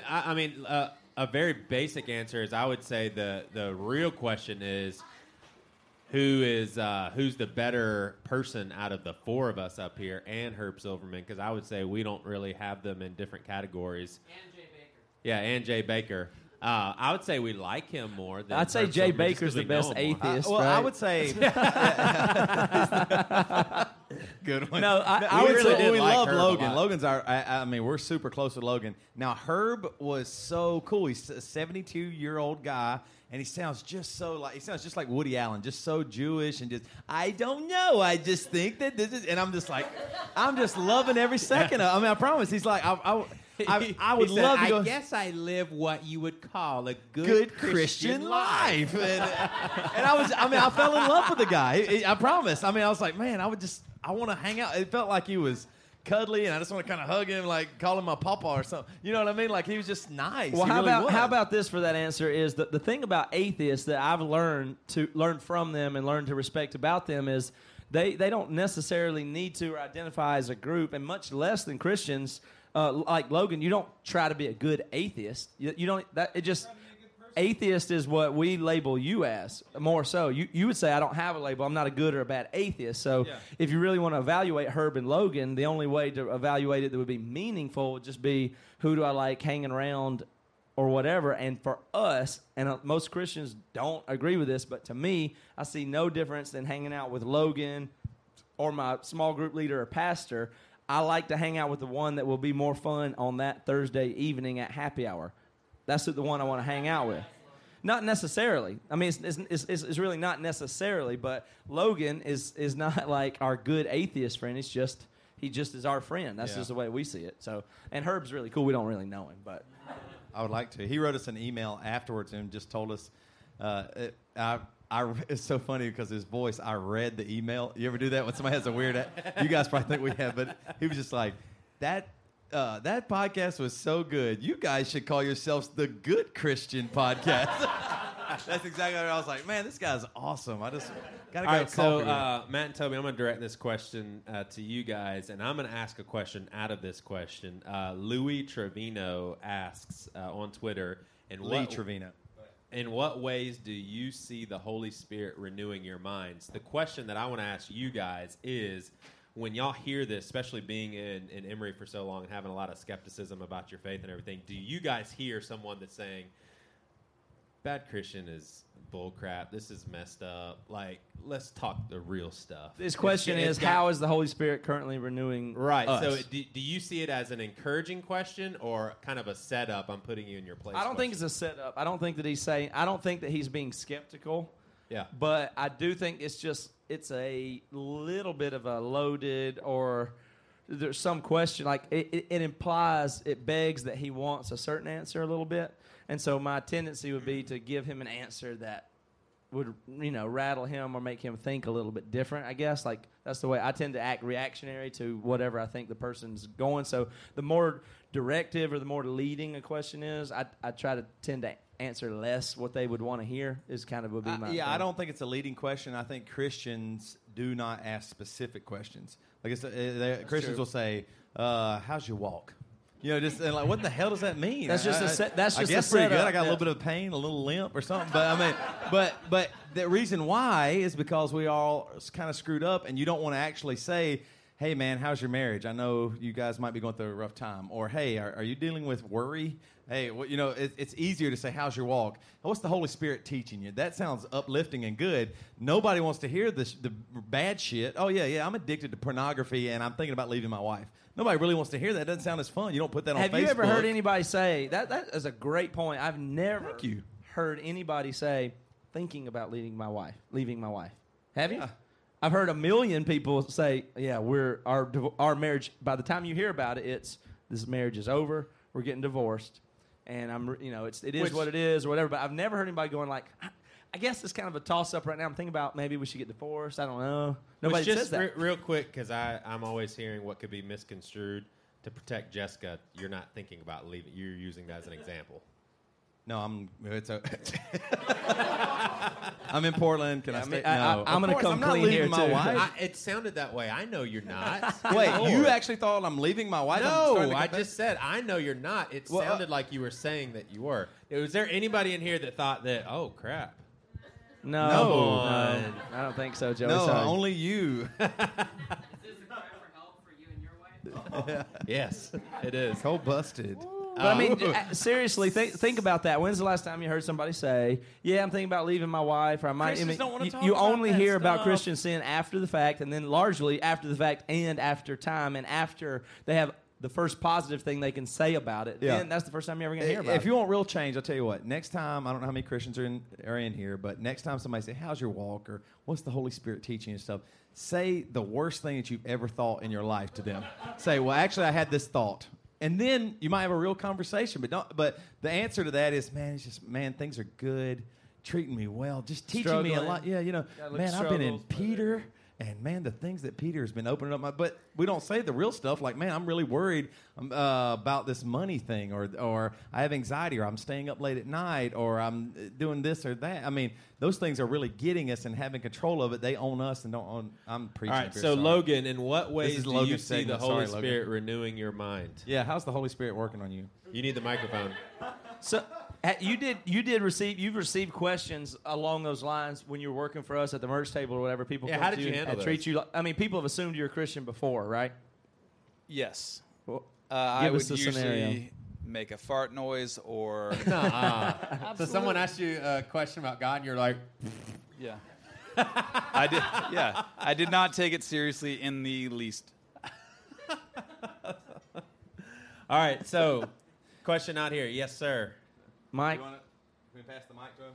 I, I mean, uh, a very basic answer is I would say the the real question is who is uh, who's the better person out of the four of us up here and Herb Silverman because I would say we don't really have them in different categories. And Jay Baker. Yeah, and Jay Baker. Uh, I would say we like him more than I'd say Herb Jay Silverman, just Baker's 'cause we the best know him more. atheist. well, I would say. Good one. No, I- I we would really say- did we like love Herb Logan. Logan's our. I, I mean, we're super close with Logan. Now, Herb was so cool. He's a 72 year old guy, and he sounds just so like he sounds just like Woody Allen, just so Jewish and just. I don't know. I just think that this is, and I'm just like, I'm just loving every second. of I mean, I promise. He's like, I, I, I, I would said, love to go. I guess I live what you would call a good, good Christian, life. and, and I was, I mean, I fell in love with the guy. I promise. I mean, I was like, man, I would just, I want to hang out. It felt like he was cuddly, and I just want to kind of hug him, like call him my papa or something. You know what I mean? Like he was just nice. Well, He how really about was. how about this for that answer is that the thing about atheists that I've learned to learn from them and learn to respect about them is they they don't necessarily need to or identify as a group, and much less than Christians. Uh, like Logan, you don't try to be a good atheist. You, you don't. That it just atheist is what we label you as more so. You you would say I don't have a label. I'm not a good or a bad atheist. So if you really want to evaluate Herb and Logan, the only way to evaluate it that would be meaningful would just be who do I like hanging around or whatever. And for us, and uh, most Christians don't agree with this, but to me, I see no difference than hanging out with Logan or my small group leader or pastor. I like to hang out with the one that will be more fun on that Thursday evening at happy hour. That's the one I want to hang out with. Not necessarily. I mean, it's, it's, it's, it's really not necessarily, but Logan is, is not like our good atheist friend. It's just, he just is our friend. That's Yeah. just the way we see it. So, and Herb's really cool. We don't really know him, but I would like to. He wrote us an email afterwards and just told us. Uh, it, I, I, it's so funny because his voice. I read the email. You ever do that when somebody has a weird? You guys probably think we have, but he was just like that. Uh, that podcast was so good. You guys should call yourselves the Good Christian Podcast. That's exactly what I was like. Man, this guy's awesome. I just gotta All go. right, so uh, Matt and Toby, I'm going to direct this question uh, to you guys, and I'm going to ask a question out of this question. Uh, Louis Trevino asks uh, on Twitter, and Lee what Trevino. In what ways do you see the Holy Spirit renewing your minds?" The question that I want to ask you guys is. When y'all hear this, especially being in, in Emery for so long and having a lot of skepticism about your faith and everything, do you guys hear someone that's saying, bad Christian is bullcrap. This is messed up. Like, let's talk the real stuff. This question It's- is it's got- how is the Holy Spirit currently renewing right? us? So, do, do you see it as an encouraging question or kind of a setup? I'm putting you in your place. I don't think it's a setup. I don't think that he's saying. I don't think that he's being skeptical. Yeah. But I do think it's just it's a little bit of a loaded or there's some question like it, it, it implies it begs that he wants a certain answer a little bit, and so my tendency would be to give him an answer that would you know rattle him or make him think a little bit different. I guess like that's the way I tend to act reactionary to whatever I think the person's going. So the more directive or the more leading a question is, I I try to tend to answer less what they would want to hear is kind of would be my yeah, I don't think it's a leading question. I think Christians do not ask specific questions. Like it's, uh, they- Christians true. will say, uh, "How's your walk?" You know, just and like, what the hell does that mean? That's just I- a I- set- that's I just a guess pretty good. I got a little bit of pain, a little limp, or something. But I mean, but but the reason why is because we all kind of screwed up, and you don't want to actually say. Hey man, how's your marriage? I know you guys might be going through a rough time. Or hey, are, are you dealing with worry? Hey, well, you know it, it's easier to say how's your walk. What's the Holy Spirit teaching you? That sounds uplifting and good. Nobody wants to hear this the bad shit. Oh yeah, yeah, I'm addicted to pornography and I'm thinking about leaving my wife. Nobody really wants to hear that. It doesn't sound as fun. You don't put that on Have Facebook. you ever heard anybody say that? That is a great point. I've never Thank you. heard anybody say thinking about leaving my wife, leaving my wife. Have you? Yeah. I've heard a million people say, "Yeah, we're our our marriage." By the time you hear about it, it's this marriage is over. We're getting divorced, and I'm you know it's it is Which- what it is or whatever. But I've never heard anybody going like. "I- I guess it's kind of a toss up right now. I'm thinking about maybe we should get divorced. I don't know. Nobody just says that. re- real quick, because I'm always hearing what could be misconstrued. To protect Jessica, you're not thinking about leaving. You're using that as an example. No, I'm. It's a. I'm in Portland. Can I, I stay? mean, I- I- no, I'm gonna come I'm not clean leaving here, my too. wife. I, it sounded that way. I know you're not. Wait, Lord. you actually thought I'm leaving my wife? I'm No, starting to I confess? just said I know you're not. It Well, uh, sounded like you were saying that you were. Was there anybody in here that thought that? Oh crap! no, No. no, I don't think so, Joey. No, Sorry. only you. Yes, it is. Whole busted. But I mean, uh, seriously, think think about that. When's the last time you heard somebody say, "Yeah, I'm thinking about leaving my wife," or "I might"? I mean, don't wanna you, talk you about only that hear about stuff. Christian sin after the fact, and then largely after the fact and after time, and after they have the first positive thing they can say about it. Yeah. Then that's the first time you're ever going to hear about if it. you want real change, I'll tell you what. Next time, I don't know how many Christians are in are in here, but next time somebody say, "How's your walk?" or "What's the Holy Spirit teaching?" and stuff, say the worst thing that you've ever thought in your life to them. say, "Well, actually, I had this thought," and then you might have a real conversation. But don't. But the answer to that is, man, it's just man, things are good, treating me well, just teaching me a lot. Yeah, you know, man, I've been in Peter. And man, the things that Peter has been opening up my, but we don't say the real stuff. Like, man, I'm really worried um, uh, about this money thing, or or I have anxiety, or I'm staying up late at night, or I'm uh, doing this or that. I mean, those things are really getting us and having control of it. They own us and don't own. I'm preaching. right. up here, So sorry. Logan, in what ways is do you Logan's see the. Holy Sorry, Logan. Spirit renewing your mind? yeah, how's the Holy Spirit working on you? You need the microphone. So ha- you did you did receive you've received questions along those lines when you were working for us at the merch table or whatever. People Yeah, come how to did you and- handle and treat those? you. Like, I mean, people have assumed you're a Christian before, right? Yes. Well, Uh, I Give would us the usually scenario. make a fart noise or so someone asked you a question about God, and you're like, yeah. I did. Yeah, I did not take it seriously in the least. "All right." So, question out here. Yes, sir. Mike, Can we pass the mic to him?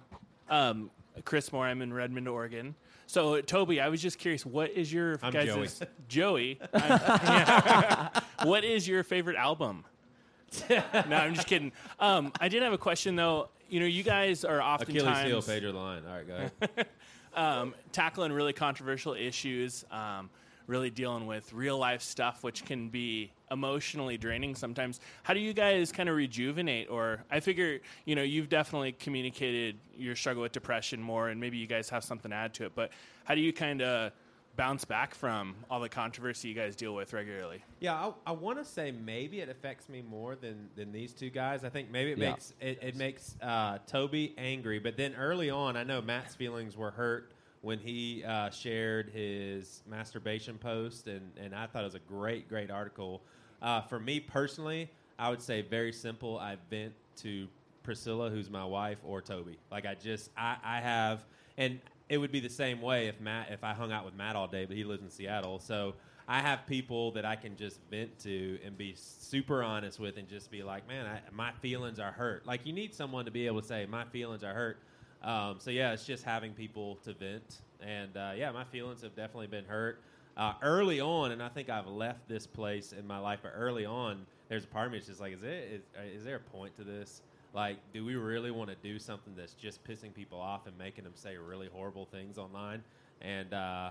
Um, Chris Moore. I'm in Redmond, Oregon. So, Toby, I was just curious. What is your I'm guys' Joey? I'm- yeah. what is your favorite album? no, I'm just kidding. Um, I did have a question though. You know, you guys are Achilles oftentimes heel, Pedro line. All right, go ahead. um, tackling really controversial issues, um, really dealing with real life stuff, which can be emotionally draining sometimes. How do you guys kind of rejuvenate? Or I figure, you know, you've definitely communicated your struggle with depression more, and maybe you guys have something to add to it. But how do you kind of bounce back from all the controversy you guys deal with regularly? Yeah, I, I want to say maybe it affects me more than, than these two guys. I think maybe it Yeah. makes it, it makes uh, Toby angry, but then early on, I know Matt's feelings were hurt when he uh, shared his masturbation post, and, and I thought it was a great, great article. Uh, for me personally, I would say very simple. I vent to Priscilla, who's my wife, or Toby. Like I just I, I have, and it would be the same way if Matt if I hung out with Matt all day, but he lives in Seattle, so I have people that I can just vent to and be super honest with, and just be like, man, I, my feelings are hurt. Like you need someone to be able to say, my feelings are hurt. Um, so yeah, it's just having people to vent, and uh, yeah, my feelings have definitely been hurt uh, early on, and I think I've left this place in my life. But early on, there's a part of me that's just like, is it is, uh, is there a point to this? Like, do we really want to do something that's just pissing people off and making them say really horrible things online? And uh,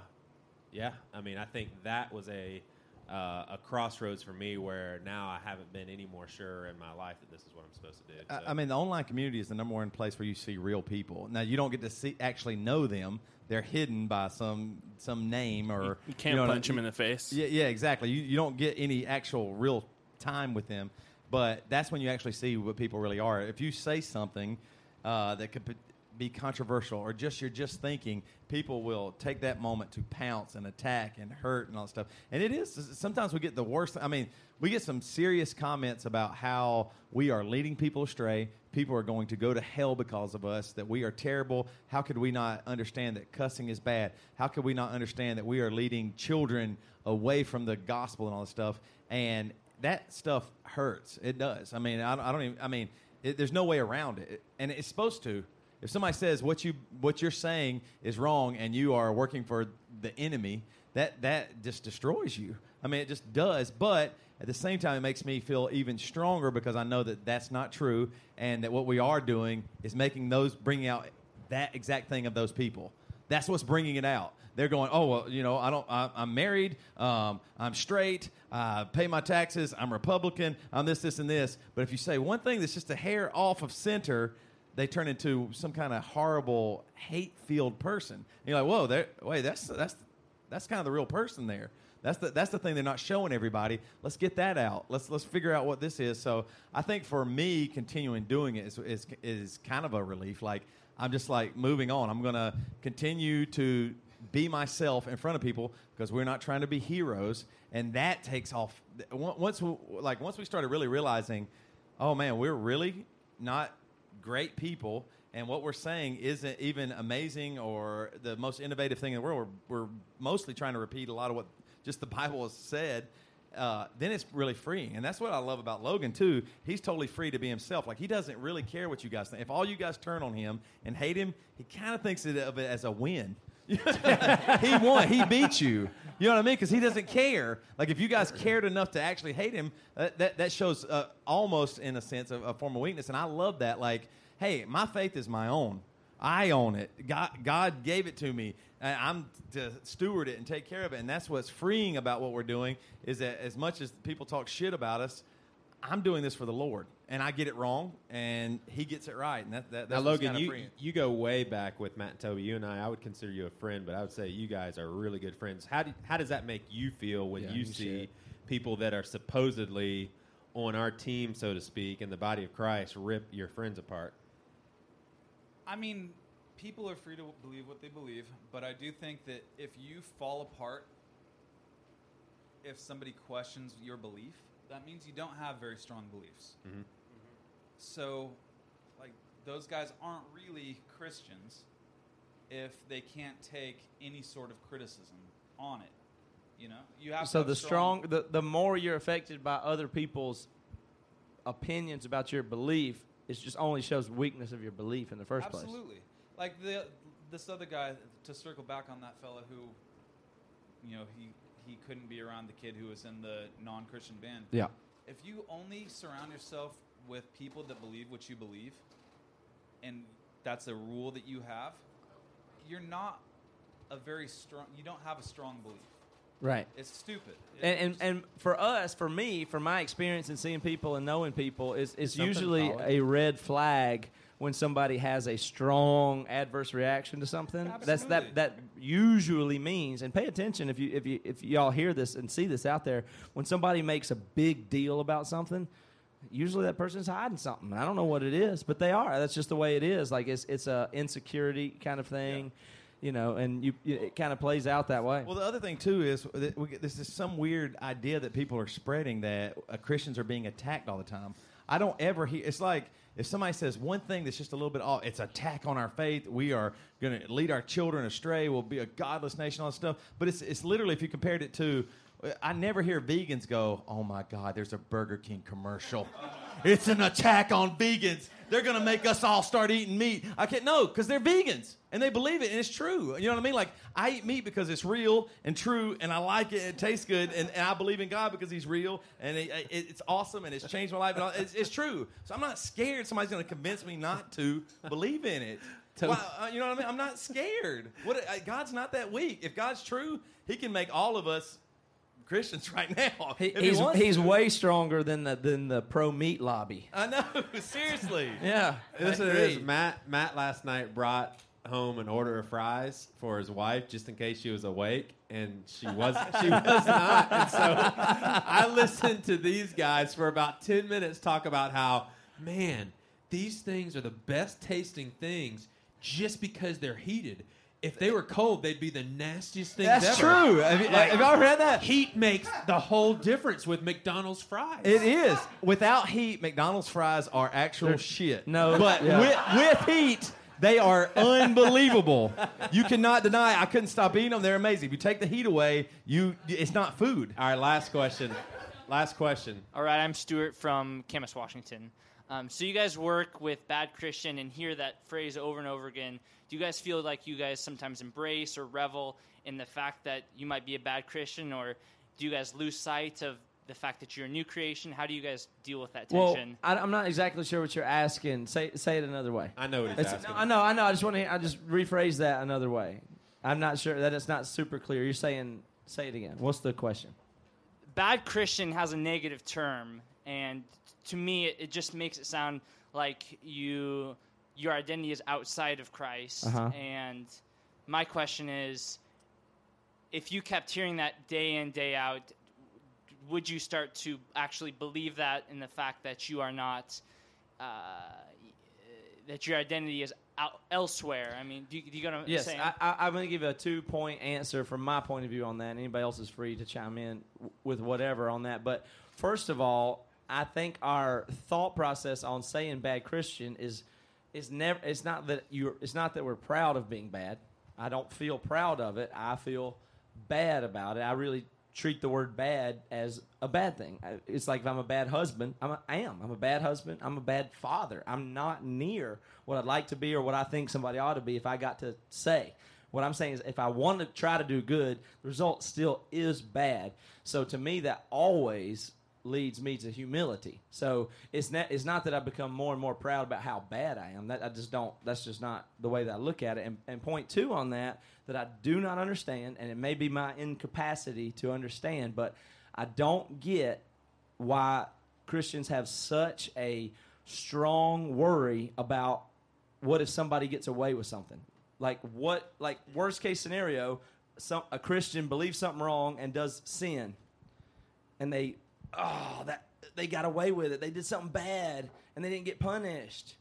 yeah, I mean, I think that was a uh, a crossroads for me where now I haven't been any more sure in my life that this is what I'm supposed to do. I- So- I mean, the online community is the number one place where you see real people. Now, you don't get to see actually know them; they're hidden by some some name or You can't you know, punch 'em in the face. Yeah, yeah, exactly. You you don't get any actual real time with them, but that's when you actually see what people really are. If you say something uh, that could p- be controversial or just you're just thinking, people will take that moment to pounce and attack and hurt and all that stuff. And it is sometimes we get the worst. I mean, we get some serious comments about how we are leading people astray. People are going to go to hell because of us. That we are terrible. How could we not understand that cussing is bad? How could we not understand that we are leading children away from the gospel and all this stuff? And that stuff hurts. It does. I mean, I, don't even. I mean, it, there's no way around it, and it's supposed to. If somebody says what you what you're saying is wrong, and you are working for the enemy, that that just destroys you. I mean, it just does. But at the same time, it makes me feel even stronger because I know that that's not true, and that what we are doing is making those bringing out that exact thing of those people. That's what's bringing it out. They're going, oh well, you know, I don't. I, I'm married. Um, I'm straight. I pay my taxes. I'm Republican. I'm this, this, and this. But if you say one thing that's just a hair off of center, they turn into some kind of horrible hate-filled person. And you're like, whoa, wait, that's that's that's kind of the real person there. That's the that's the thing they're not showing everybody. Let's get that out. Let's let's figure out what this is. So I think for me, continuing doing it is is, is kind of a relief. Like I'm just like moving on. I'm gonna continue to be myself in front of people because we're not trying to be heroes, and that takes off. Once we, like once we started really realizing, oh man, we're really not great people and what we're saying isn't even amazing or the most innovative thing in the world. We're, we're mostly trying to repeat a lot of what just the bible has said uh, then it's really freeing. And that's what i love about logan too. He's totally free to be himself. Like he doesn't really care what you guys think. If all you guys turn on him and hate him he kind of thinks of it as a win he won. He beat you. You know what I mean? Because he doesn't care. Like if you guys cared enough to actually hate him, that that, that shows uh, almost in a sense a, a form of weakness. And I love that. Like, hey, my faith is my own. I own it. God, God gave it to me. I'm to steward it and take care of it. And that's what's freeing about what we're doing is that as much as people talk shit about us, I'm doing this for the Lord, and I get it wrong, and He gets it right, and that, that that's what's Logan, kinda you freeing. you go way back with Matt and Toby. You and I, I would consider you a friend, but I would say you guys are really good friends. How do, how does that make you feel when Yeah, you you see should. people that are supposedly on our team, so to speak, in the body of Christ, rip your friends apart? I mean, people are free to believe what they believe, but I do think that if you fall apart, if somebody questions your belief, that means you don't have very strong beliefs. Mhm. So, like, those guys aren't really Christians if they can't take any sort of criticism on it. You know, you have to so the strong, the, the more you're affected by other people's opinions about your belief, it just only shows weakness of your belief in the first place. Absolutely. Like the this other guy to circle back on that fella who you know, he he couldn't be around the kid who was in the non-Christian band. Yeah. If you only surround yourself with people that believe what you believe and that's a rule that you have, you're not a very strong you don't have a strong belief. Right. It's stupid. And, and and for us, for me, for my experience in seeing people and knowing people, is Something usually solid. a red flag when somebody has a strong adverse reaction to something. That's that that usually means. And pay attention if you if you if y'all hear this and see this out there. When somebody makes a big deal about something. Usually that person's hiding something. I don't know what it is, but they are. That's just the way it is. Like it's it's a insecurity kind of thing, you know, and you, you it kind of plays out that way. Well, the other thing too is that we, get- this is some weird idea that people are spreading that uh, Christians are being attacked all the time. I don't ever hear. It's like if somebody says one thing that's just a little bit off, it's attack on our faith. We are going to lead our children astray. We'll be a godless nation. All this stuff. But it's it's literally if you compared it to. I never hear vegans go, "Oh my God, there's a Burger King commercial. It's an attack on vegans. They're gonna make us all start eating meat." I can't no, because they're vegans and they believe it and it's true. You know what I mean? Like I eat meat because it's real and true and I like it. And it tastes good and, and I believe in God because He's real and it, it- it's awesome and it's changed my life. And all, it's, it's true. So I'm not scared somebody's gonna convince me not to believe in it. Well, uh, you know what I mean? I'm not scared. What uh, God's not that weak. If God's true, He can make all of us Christians right now. He, if he he's he's to. way stronger than the than the pro meat lobby. I know. Seriously. Yeah, Listen I to this. agree. Matt Matt last night brought home an order of fries for his wife just in case she was awake, and she was she was not. And so I listened to these guys for about ten minutes talk about how man these things are the best tasting things just because they're heated. If they were cold, they'd be the nastiest things That's ever. true. Have you- have y'all read that? Heat makes the whole difference with McDonald's fries. It is. Without heat, McDonald's fries are actual shit. no- But yeah. with, with heat, they are unbelievable. you cannot deny. I couldn't stop eating them. They're amazing. If you take the heat away, you it's not food. All right, last question. Last question. All right, I'm Stuart from Camas, Washington. Um, so you guys work with Bad Christian and hear that phrase over and over again. Do you guys feel like you guys sometimes embrace or revel in the fact that you might be a bad Christian, or do you guys lose sight of the fact that you're a new creation? How do you guys deal with that Well, tension? I, I'm not exactly sure what you're asking. Say say it another way. I know what he's It's- asking. no, I know, I know. I just want to. I just rephrase that another way. I'm not sure that it's not super clear. You're saying say it again. What's the question? bad Christian has a negative term, and to me, it, it just makes it sound like you your identity is outside of Christ. Uh-huh. And my question is, if you kept hearing that day in day out, would you start to actually believe that in the fact that you are not uh, that your identity is out elsewhere? I mean, do you, do you I'm Yes? I, I'm going to give a two point answer from my point of view on that. Anybody else is free to chime in w- with whatever on that. But first of all, I think our thought process on saying bad Christian is is never. It's not that you. It's not that we're proud of being bad. I don't feel proud of it. I feel bad about it. I really treat the word bad as a bad thing. It's like if I'm a bad husband, I'm a, I am. I'm a bad husband. I'm a bad father. I'm not near what I'd like to be or what I think somebody ought to be if I got to say. What I'm saying is if I want to try to do good, the result still is bad. So to me, that always leads me to humility. So it's not it's not that I become more and more proud about how bad I am. That I just don't. That's just not the way that I look at it. And, and point two on that that I do not understand, and it may be my incapacity to understand, but I don't get why Christians have such a strong worry about what if somebody gets away with something. Like what? Like worst case scenario, some a Christian believes something wrong and does sin, and they oh that they got away with it. They did something bad and they didn't get punished.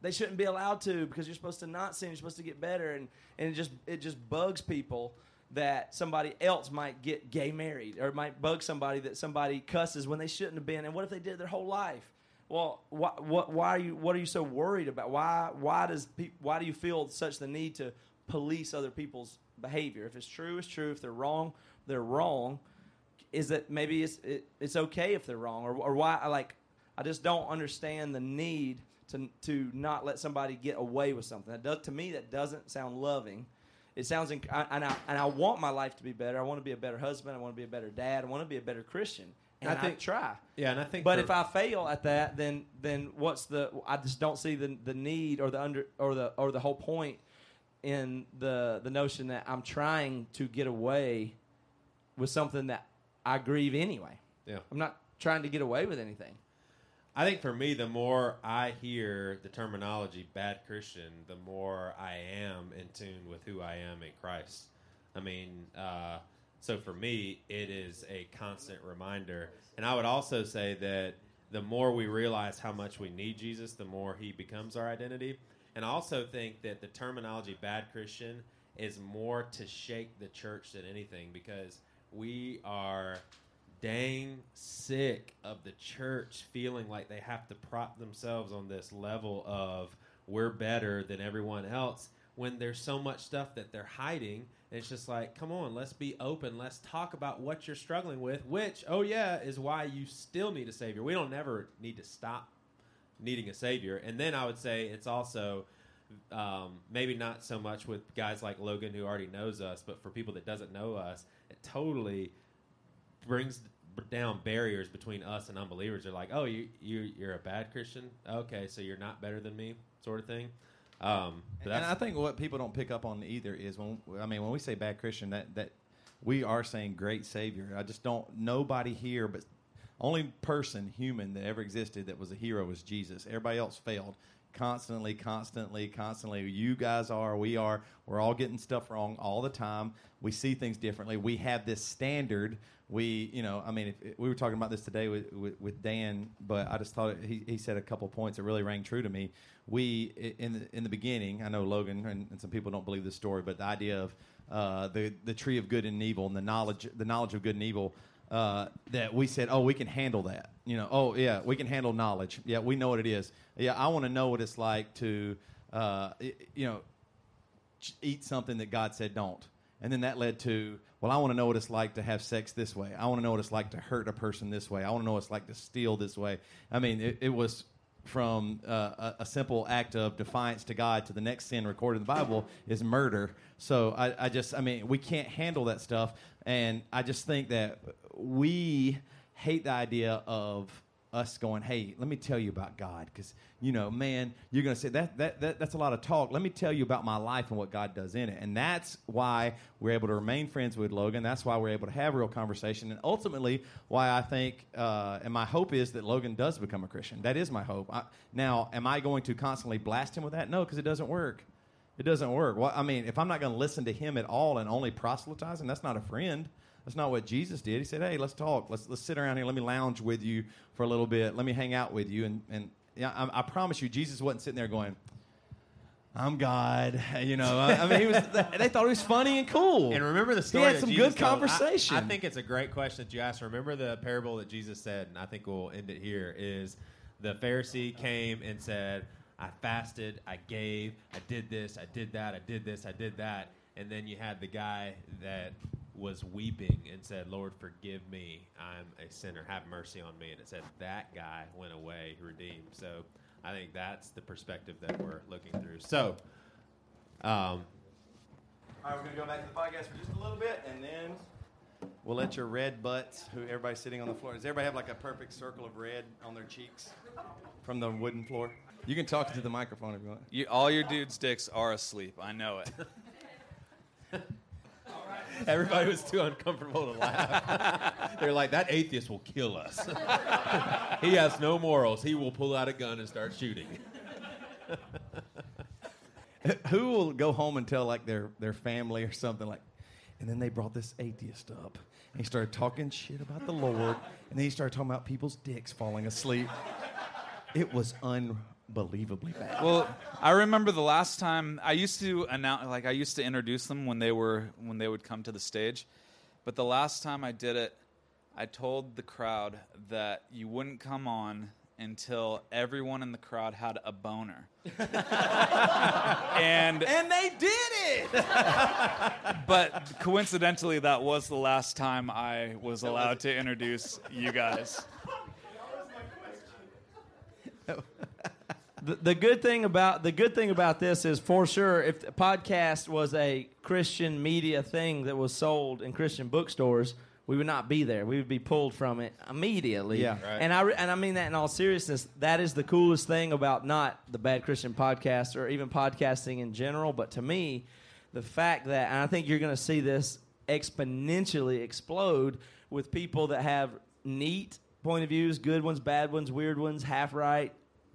They shouldn't be allowed to because you're supposed to not sin. You're supposed to get better, and and it just it just bugs people that somebody else might get gay married, or might bug somebody that somebody cusses when they shouldn't have been. And what if they did their whole life? Well, why, what, why are you? What are you so worried about? Why, why does pe- why do you feel such the need to police other people's behavior? If it's true, it's true. If they're wrong, they're wrong. Is that maybe it's it, it's okay if they're wrong, or or why? Like, I just don't understand the need to to not let somebody get away with something. That does, to me, that doesn't sound loving. It sounds, inc- I, and I and I want my life to be better. I want to be a better husband. I want to be a better dad. I want to be a better Christian. And I I, think- try. Yeah, and I think But for- if I fail at that, then then what's the? I just don't see the the need or the under or the or the whole point in the the notion that I'm trying to get away with something that I grieve anyway. Yeah. I'm not trying to get away with anything. I think for me, the more I hear the terminology bad Christian, the more I am in tune with who I am in Christ. I mean, uh, so for me, it is a constant reminder. And I would also say that the more we realize how much we need Jesus, the more he becomes our identity. And I also think that the terminology bad Christian is more to shake the church than anything because we are dang sick of the church feeling like they have to prop themselves on this level of we're better than everyone else when there's so much stuff that they're hiding. And it's just like, come on, let's be open. Let's talk about what you're struggling with, which, oh, yeah, is why you still need a Savior. We don't never need to stop needing a Savior. And then I would say it's also um, maybe not so much with guys like Logan who already knows us, but for people that doesn't know us, totally brings down barriers between us and unbelievers. They're like, "Oh, you you you're a bad Christian. Okay, so you're not better than me," sort of thing. Um, but and I think what people don't pick up on either is when I mean when we say bad Christian, that that we are saying great Savior. I just don't. Nobody here, but only person, human that ever existed that was a hero was Jesus. Everybody else failed. Constantly, constantly, constantly. You guys are, we are. We're all getting stuff wrong all the time. We see things differently. We have this standard. We, you know, I mean, if, we were talking about this today with, with, with Dan, but I just thought he, he said a couple points that really rang true to me. We, in the, in the beginning, I know Logan and, and some people don't believe this story, but the idea of uh, the the tree of good and evil and the knowledge the knowledge of good and evil uh, that we said, oh, we can handle that. You know, oh yeah, we can handle knowledge. Yeah, we know what it is. Yeah, I want to know what it's like to, uh, you know, eat something that God said don't. And then that led to, well, I want to know what it's like to have sex this way. I want to know what it's like to hurt a person this way. I want to know what it's like to steal this way. I mean, it, it was from uh, a, a simple act of defiance to God to the next sin recorded in the Bible is murder. So I, I just, I mean, we can't handle that stuff. And I just think that we hate the idea of us going, hey, let me tell you about God. Because, you know, man, you're going to say that, that, that, that's a lot of talk. Let me tell you about my life and what God does in it. And that's why we're able to remain friends with Logan. That's why we're able to have real conversation. And ultimately, why I think, uh, and my hope is that Logan does become a Christian. That is my hope. I, now, am I going to constantly blast him with that? No, because it doesn't work. It doesn't work. Well, I mean, if I'm not going to listen to him at all and only proselytize him, that's not a friend. That's not what Jesus did. He said, "Hey, let's talk. Let's let's sit around here. Let me lounge with you for a little bit. Let me hang out with you." And and yeah, I, I promise you, Jesus wasn't sitting there going, "I'm God." You know, I, I mean, he was. They thought he was funny and cool. And remember the story. He had some Jesus good told? I- conversation. I, think it's a great question that you asked. Remember the parable that Jesus said, and I think we'll end it here. Is the Pharisee came and said, "I fasted, I gave, I did this, I did that, I did this, I did that," and then you had the guy that was weeping and said, "Lord, forgive me. I'm a sinner. Have mercy on me." And it said that guy went away redeemed. So I think that's the perspective that we're looking through. So. Um, All right, we're gonna go back to the podcast for just a little bit, and then we'll let your red butts, who everybody's sitting on the floor. Does everybody have like a perfect circle of red on their cheeks from the wooden floor? You can talk to the microphone if you want. You, all your dudes' dicks are asleep. I know it. Everybody was too uncomfortable to laugh. They're like, that atheist will kill us. he has no morals. He will pull out a gun and start shooting. Who will go home and tell like their their family or something like, and then they brought this atheist up, and he started talking shit about the Lord, and then he started talking about people's dicks falling asleep. It was unbelievably bad. Well, I remember the last time I used to announce, like I used to introduce them when they were when they would come to the stage, but the last time I did it, I told the crowd that you wouldn't come on until everyone in the crowd had a boner. and and they did it. but coincidentally, that was the last time I was allowed to introduce you guys. The, the good thing about the good thing about this is for sure if the podcast was a Christian media thing that was sold in Christian bookstores, we would not be there. We would be pulled from it immediately. Yeah. Right. And I re- and I mean that in all seriousness. That is the coolest thing about not the Bad Christian podcast or even podcasting in general, but to me, the fact that and I think you're going to see this exponentially explode with people that have neat point of views, good ones, bad ones, weird ones, half right,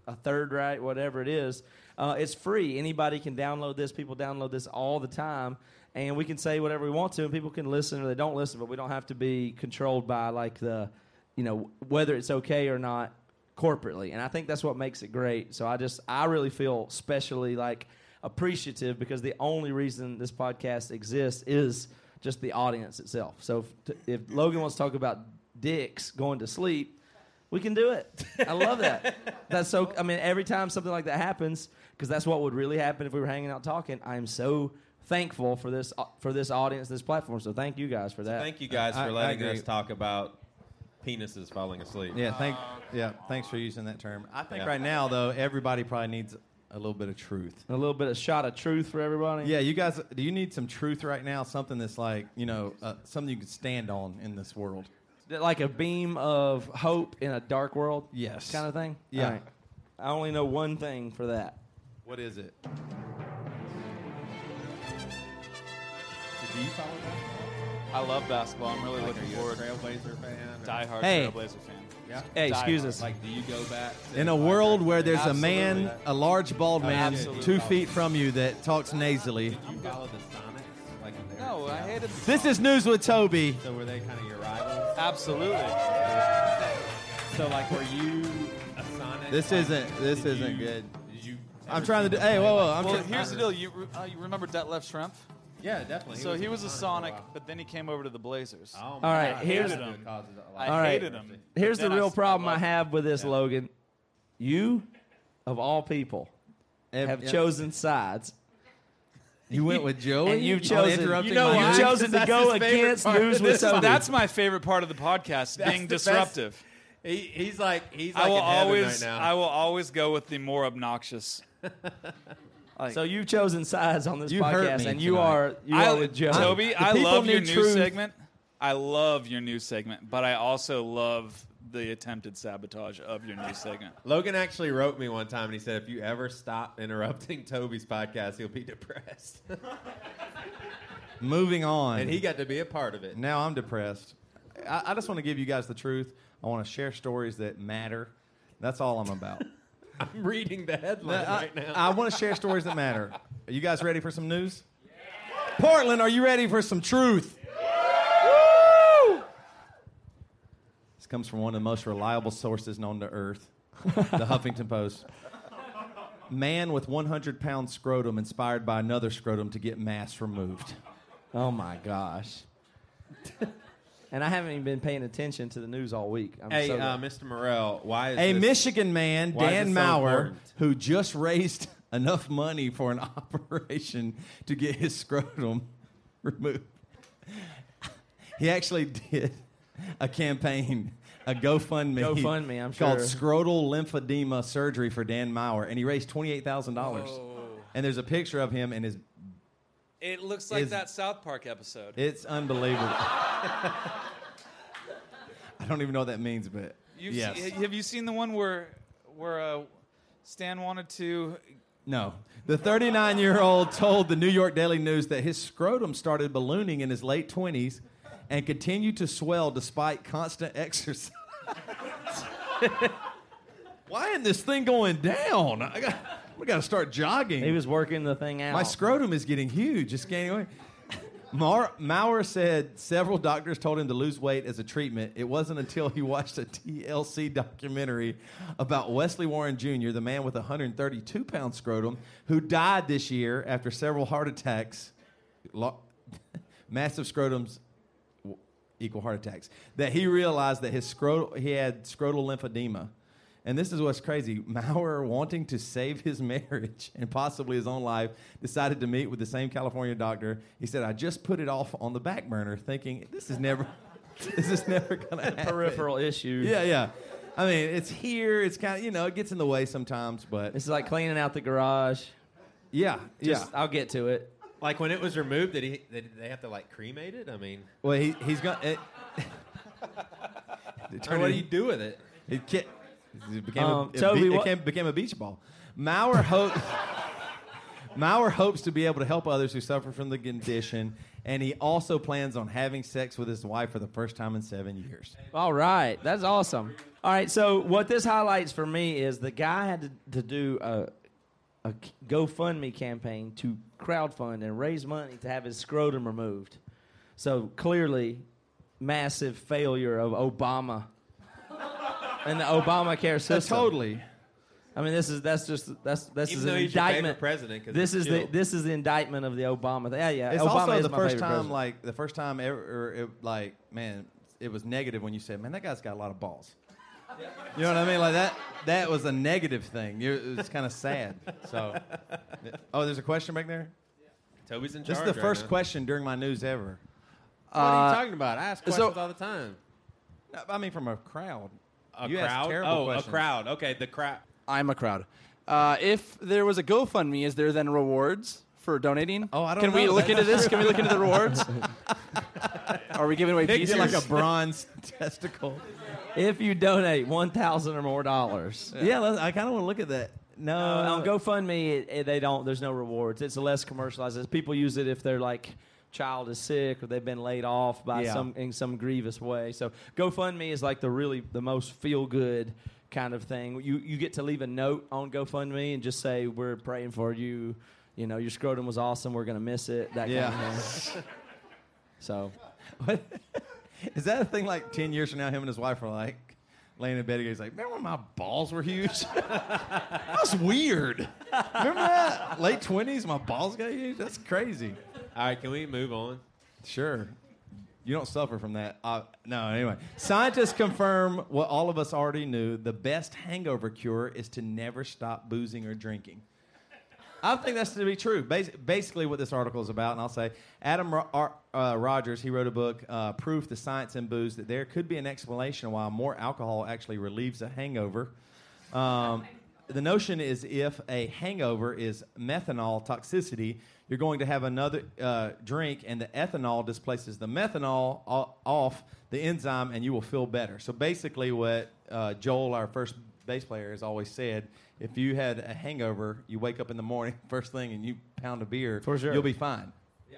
a third right, whatever it is. Uh, it's free. Anybody can download this. People download this all the time, and we can say whatever we want to, and people can listen or they don't listen. But we don't have to be controlled by like the, you know, whether it's okay or not corporately. And I think that's what makes it great. So I just I really feel specially like appreciative because the only reason this podcast exists is just the audience itself. So if, if Logan wants to talk about dicks going to sleep, we can do it. I love that. That's so. I mean, every time something like that happens, because that's what would really happen if we were hanging out talking. I am so thankful for this uh, for this audience, this platform. So thank you guys for that. Thank you guys I- for I letting agree. us talk about penises falling asleep. Yeah, thank yeah, thanks for using that term. I think Yeah. right now though, everybody probably needs a little bit of truth. A little bit of shot of truth for everybody. Yeah, you guys, do you need some truth right now? Something that's like you know, uh, something you can stand on in this world. Like a beam of hope in a dark world. Yes. kind of thing. Yeah. All right. I only know one thing for that. What is it? Do you follow that? I love basketball. I'm really Like, looking are you a forward. Trailblazer fan? or- Diehard Hey. Trailblazer fan. Yeah. Hey, Die excuse hard. us. Like, do you go back? In a like, world where there's a man, a large bald oh, man, Absolutely. two feet from you that talks nasally. Did you follow the Sonics? Like, No, in I Seattle? hated. This is news with Toby. So were they kind of your rivals? Absolutely. So like, were you a Sonic? This like, isn't- this did isn't you- good. Did you? I'm ever trying to see do. Hey, whoa, whoa! I'm well, trying. here's the deal. You, re- uh, you remember Detlef Schrempf? Yeah, definitely. So he was a Sonic, but then he came over to the Blazers. Oh, All God. here's- That him. causes a lot I All right. hated him. Here's the then real I s- problem I loved him. have with this, Yeah. Logan. You, of all people, have yeah. chosen sides. You went with Joey, And you've chosen- you know why? You've chosen to go against part News with this. Toby. That's my favorite part of the podcast, That's being the best. disruptive. He, he's like he's I like will in always, right now. I will always go with the more obnoxious. Like, So you've chosen sides on this You hurt podcast, me and you tonight. are you I, are with Joe. Toby, I love your need news truth. segment. I love your new segment, but I also love the attempted sabotage of your new segment. Logan actually wrote me one time and he said, if you ever stop interrupting Toby's podcast, he'll be depressed. Moving on. and he got to be a part of it. Now I'm depressed. I, I just want to give you guys the truth. I want to share stories that matter. That's all I'm about. I'm reading the headline I, right now. I want to share stories that matter. Are you guys ready for some news? Portland, are you ready for some truth? Woo! This comes from one of the most reliable sources known to Earth, the Huffington Post. Man with 100 pound scrotum inspired by another scrotum to get mass removed. Oh my gosh. and I haven't even been paying attention to the news all week. I'm hey, so uh, Mr. Morrell, why is A this- Michigan man, Dan this so Maurer, important? who just raised enough money for an operation to get his scrotum removed. He actually did a campaign, a GoFundMe, GoFundMe, I'm called. Scrotal Lymphedema Surgery for Dan Maurer, and he raised twenty eight thousand dollars. And there's a picture of him and his. It looks like Is- that South Park episode. It's unbelievable. I don't even know what that means, but You've yes. have you seen the one where where uh, Stan wanted to? No. The 39 year old told the New York Daily News that his scrotum started ballooning in his late 20s and continue to swell despite constant exercise. Why isn't this thing going down? I got, we got to start jogging. he was working the thing out. My scrotum is getting huge. It's gaining weight. Mar- Maurer said several doctors told him to lose weight as a treatment. It wasn't until he watched a TLC documentary about Wesley Warren Jr., the man with a 132 pound scrotum, who died this year after several heart attacks. Lo- massive scrotums equal heart attacks. That he realized that his scrotal, he had scrotal lymphedema. And this is what's crazy. Maurer, wanting to save his marriage and possibly his own life, decided to meet with the same California doctor. He said, "I just put it off on the back burner, thinking this is never, this is never gonna happen." peripheral issue. Yeah, yeah. I mean, it's here. It's kind of you know, it gets in the way sometimes, but This is like cleaning out the garage. yeah, Just, yeah. I'll get to it. Like when it was removed, did he? Did they have to like cremate it? I mean, Well, he he's got it. or what do you do with it? It, ca- it became, Um, a, it Toby, be- it what- became, became a beach ball. Maurer hopes Maurer hopes to be able to help others who suffer from the condition and he also plans on having sex with his wife for the first time in seven years. All right, that's awesome. All right, so what this highlights for me is the guy had to, to do a, a GoFundMe campaign to crowdfund and raise money to have his scrotum removed. So clearly, massive failure of Obama and the Obamacare uh, system. totally. I mean, this is that's just that's this Even is though an he's your favorite indictment. president 'cause This he's is the chill. this is the indictment of the Obama. thing. Yeah, yeah. It's Obama also is the my first favorite time, president. like the first time ever, or it, like man, it was negative when you said, "Man, that guy's got a lot of balls." You know what I mean? Like that. That was a negative thing. You, it was kind of sad. So, oh, there's a question back there. Toby's in charge. This is the right first now. question during my news ever. What are Uh, you talking about? I ask so- questions all the time. I mean, from a crowd. A You crowd? terrible oh, questions. a crowd. Okay, the crowd. I'm a crowd. Uh, if there was a GoFundMe, is there then rewards for donating? Oh, I don't know. Can we know. look into this? Can we look into the rewards? Are we giving away Pick pieces? like a bronze testicle. If you donate one thousand or more dollars. Yeah, let's- I kind of want to look at that. No, Uh, on GoFundMe, it, it- they don't. There's no rewards. It's less commercialized. It's- People use it if they're like child is sick or they've been laid off by Yeah. some in some grievous way. So GoFundMe is like the really the most feel good kind of thing. You you get to leave a note on GoFundMe and just say we're praying for you. You know your scrotum was awesome. We're gonna miss it. That Yeah. kind of thing. So Is that a thing like 10 years from now, him and his wife are like laying in bed and he's like, remember when my balls were huge? That's weird. Remember that? Late 20s, my balls got huge? That's crazy. All right, can we move on? Sure. You don't suffer from that. Uh, no, anyway. Scientists confirm what all of us already knew the best hangover cure is to never stop boozing or drinking. I think that's to be true. Bas- basically, what this article is about, and I'll say Adam uh, Rogers, he wrote a book, uh, Proof the Science in Booze, that there could be an explanation why more alcohol actually relieves a hangover. Um, the notion is if a hangover is methanol toxicity, you're going to have another uh, drink, and the ethanol displaces the methanol o- off the enzyme, and you will feel better. So basically, what uh, Joel, our first bass player, has always said: if you had a hangover, you wake up in the morning first thing and you pound a beer, For sure. you'll be fine. Yeah.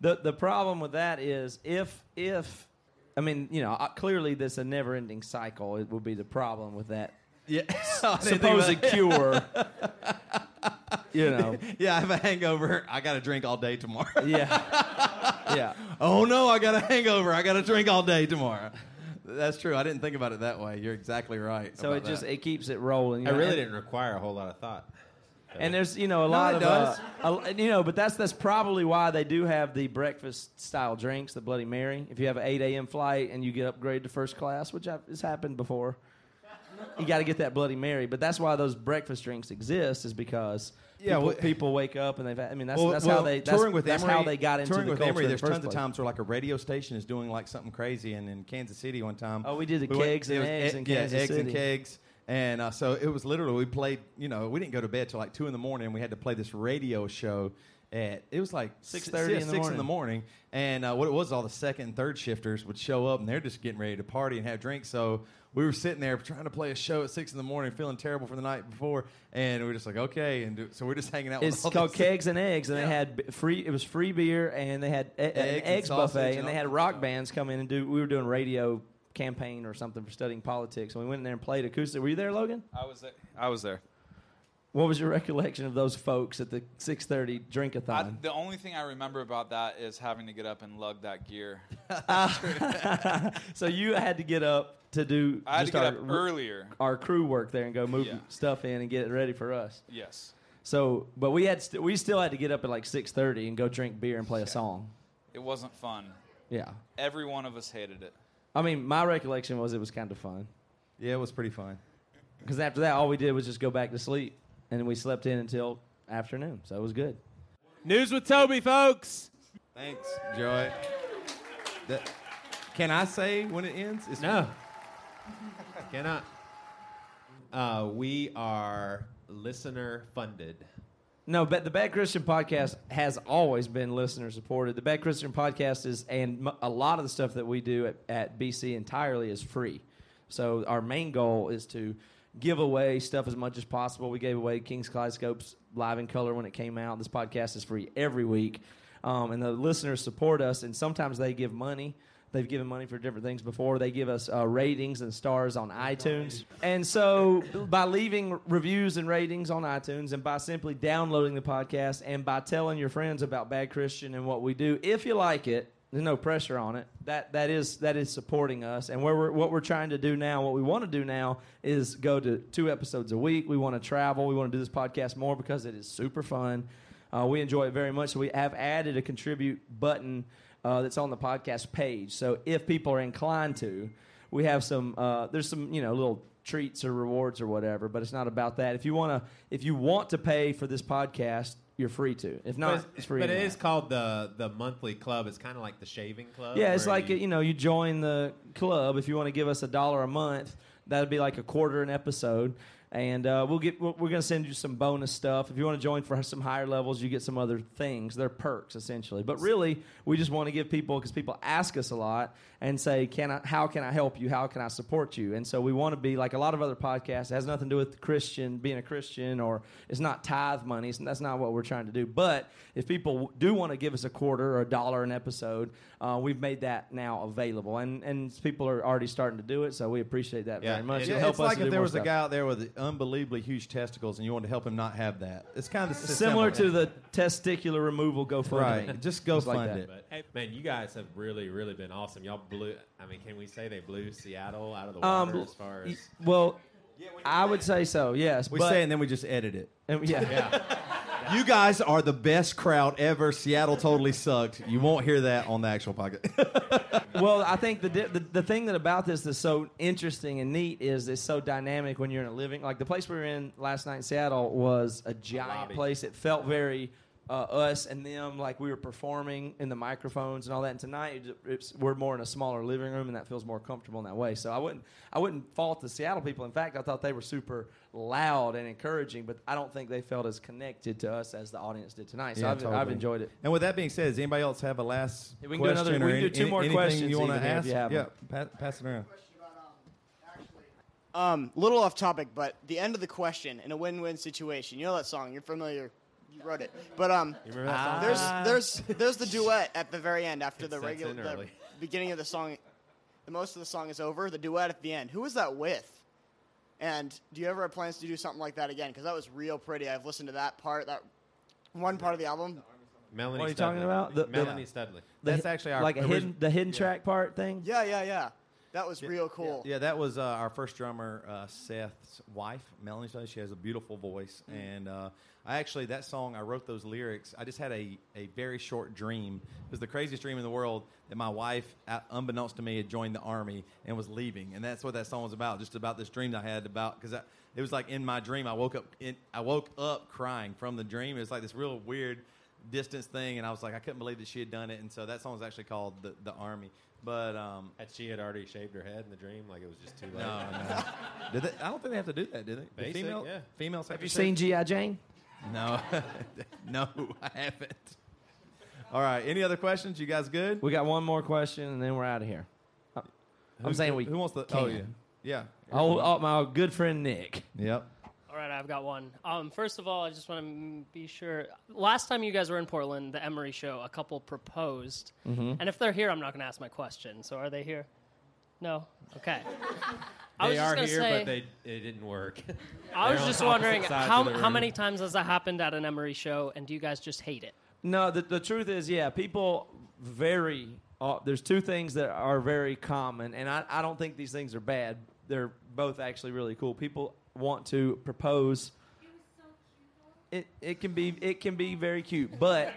The the problem with that is if if I mean you know uh, clearly this a never ending cycle. It would be the problem with that. Yeah, supposed cure. you know. yeah, I have a hangover. I got to drink all day tomorrow. Yeah. yeah. Oh no, I got a hangover. I got to drink all day tomorrow. That's true. I didn't think about it that way. You're exactly right. So it just that. it keeps it rolling. you I really and- didn't require a whole lot of thought. And there's you know a No, lot it of does. Uh, a- you know, but that's that's probably why they do have the breakfast style drinks, the Bloody Mary. If you have an 8 a.m. flight and you get upgraded to first class, which I've- has happened before, you got to get that Bloody Mary. But that's why those breakfast drinks exist, is because Yeah, people, well- people wake up and they've. I mean, that's Well- that's well, how they. That's, touring with that's Emery, how they got into touring the with the There's tons of times where like a radio station is doing like something crazy, and in Kansas City one time. Oh, we did the went- kegs and it was eggs in yeah, Kansas eggs and City. kegs. And uh, so it was literally we played. You know, we didn't go to bed till like two in the morning. We had to play this radio show at it was like 6:30 yeah, in the six in morning. the morning. And uh, what it was, all the second and third shifters would show up, and they're just getting ready to party and have drinks. So we were sitting there trying to play a show at six in the morning, feeling terrible for the night before, and we were just like, okay. And do, so we're just hanging out. It's with all called these- Kegs and Eggs, and they had free. It was free beer, and they had e- an Eggs and buffet, and and they had rock bands come in and do. We were doing radio campaign or something for studying politics, and we went in there and played acoustic. Were you there, Logan? I was there. I was there. What was your recollection of those folks at the six thirty I, drink-a-thon? the only thing I remember about that is having to get up and lug that gear. so you had to get up to do. I had to get our, up earlier. Our crew work there and go move Yeah. stuff in and get it ready for us. Yes. So, but we had st- we still had to get up at like six thirty and go drink beer and play a song. It wasn't fun. Yeah. Every one of us hated it. I mean, my recollection was it was kind of fun. Yeah, it was pretty fun. Because after that, all we did was just go back to sleep, and we slept in until afternoon. So it was good. News with Toby, folks. Thanks, Joy. That- can I say when it ends? It's No. Cannot. Uh, we are listener funded. No, but the Bad Christian podcast has always been listener supported. The Bad Christian podcast is, and m- a lot of the stuff that we do at, at BC entirely is free. So our main goal is to give away stuff as much as possible. We gave away King's Kaleidoscope's live in color when it came out. This podcast is free every week. um, and the listeners support us, and sometimes they give money. They've given money for different things before. They give us uh, ratings and stars on iTunes. And so, by leaving reviews and ratings on iTunes, and by simply downloading the podcast, and by telling your friends about Bad Christian and what we do, if you like it, there's no pressure on it. That that is that is supporting us, and where we're, what we're trying to do now, what we want to do now, is go to two episodes a week. We want to travel. We want to do this podcast more because it is super fun. Uh, we enjoy it very much. So we have added a contribute button uh, that's on the podcast page. So if people are inclined to, we have some. Uh, there's some you know little treats or rewards or whatever, but it's not about that. If you want to, if you want to pay for this podcast, you're free to. If not, but it's free. But it is called the the monthly club. It's kind of like the shaving club. Yeah, it's like you, know, you join the club if you want to give us a dollar a month. That'd be like a quarter an episode, and uh, we'll get. We're going to send you some bonus stuff. If you want to join for some higher levels, you get some other things. They're perks essentially, but really, we just want to give people because people ask us a lot and say, "Can I? How can I help you? How can I support you?" And so we want to be like a lot of other podcasts. It has nothing to do with Christian being a Christian, or it's not tithe money. That's not what we're trying to do. But if people do want to give us a quarter or a dollar an episode, uh, we've made that now available, and and people are already starting to do it. So we appreciate that very much. Yeah, It'll help it's us like if there more was a guy out there with unbelievably huge testicles and you wanted to help him not have that. It's kind of similar to the testicular removal GoFundMe. Right. Just go It's like fund that. it. But hey, man, you guys have really, really been awesome. Y'all blew. I mean, can we say they blew Seattle out of the water Um, as far as? well, I would say so. Yes, We but, say it and then we just edit it. and- yeah. Yeah. You guys are the best crowd ever. Seattle totally sucked. You won't hear that on the actual podcast. well, I think the, di- the the thing that about this that's so interesting and neat is it's so dynamic when you're in a living. Like the place we were in last night in Seattle was a giant lobby. place. It felt very uh, us and them, like we were performing in the microphones and all that. And tonight it's, we're more in a smaller living room, and that feels more comfortable in that way. So I wouldn't I wouldn't fault the Seattle people. In fact, I thought they were super loud and encouraging, but I don't think they felt as connected to us as the audience did tonight. So Yeah, I've, I've enjoyed it. And with that being said, does anybody else have a last Yeah, we can do question another- or we can do any- two more anything questions you want to even here if ask? you have yeah, them. pa- pass it around. Um, little off topic, but the end of the question in a win-win situation. You know that song? You're familiar. You wrote it. But um, You remember that song? there's there's there's the duet at the very end after It the sets regular in the early. beginning of the song. The most of the song is over. The duet at the end. Who was that with? And do you ever have plans to do something like that again? Because that was real pretty. I've listened to that part, that one part of the album. Melanie. What are you Studley. talking about? The- the- Melanie Studley. That's hi- actually our like a origi- hidden the hidden track part thing. Yeah, yeah, yeah. That was real cool. Yeah, that was uh, our first drummer, uh, Seth's wife, Melanie. She has a beautiful voice, Mm. and uh, I actually that song I wrote those lyrics. I just had a, a very short dream. It was the craziest dream in the world that my wife, unbeknownst to me, had joined the army and was leaving, and that's what that song was about. Just about this dream that I had about because it was like in my dream. I woke up. In, I woke up crying from the dream. It was like this real weird distance thing, and I was like, I couldn't believe that she had done it. And so that song was actually called the the army. But um, Had she had already shaved her head in the dream, like it was just too late. no, no. Did they, I don't think they have to do that, do they? The Basic, female, yeah. Females have, Have you seen GI Jane? No, no, I haven't. All right. Any other questions? You guys good? We got one more question, and then we're out of here. Uh, I'm Who- saying we. Who wants the? Can. Oh yeah, yeah. Oh, oh, my good friend Nick. Yep. All right, I've got one. Um, first of all, I just want to be sure. Last time you guys were in Portland, the Emery show, a couple proposed. Mhm. And if they're here, I'm not going to ask my question. So are they here? No? Okay. I was They just are here, say, but they it didn't work. I was just wondering how, how many times has that happened at an Emery show, and do you guys just hate it? No, the, the truth is, yeah, people very. Uh, there's two things that are very common, and I, I don't think these things are bad. They're both actually really cool. People want to propose. It, it can be it can be very cute, but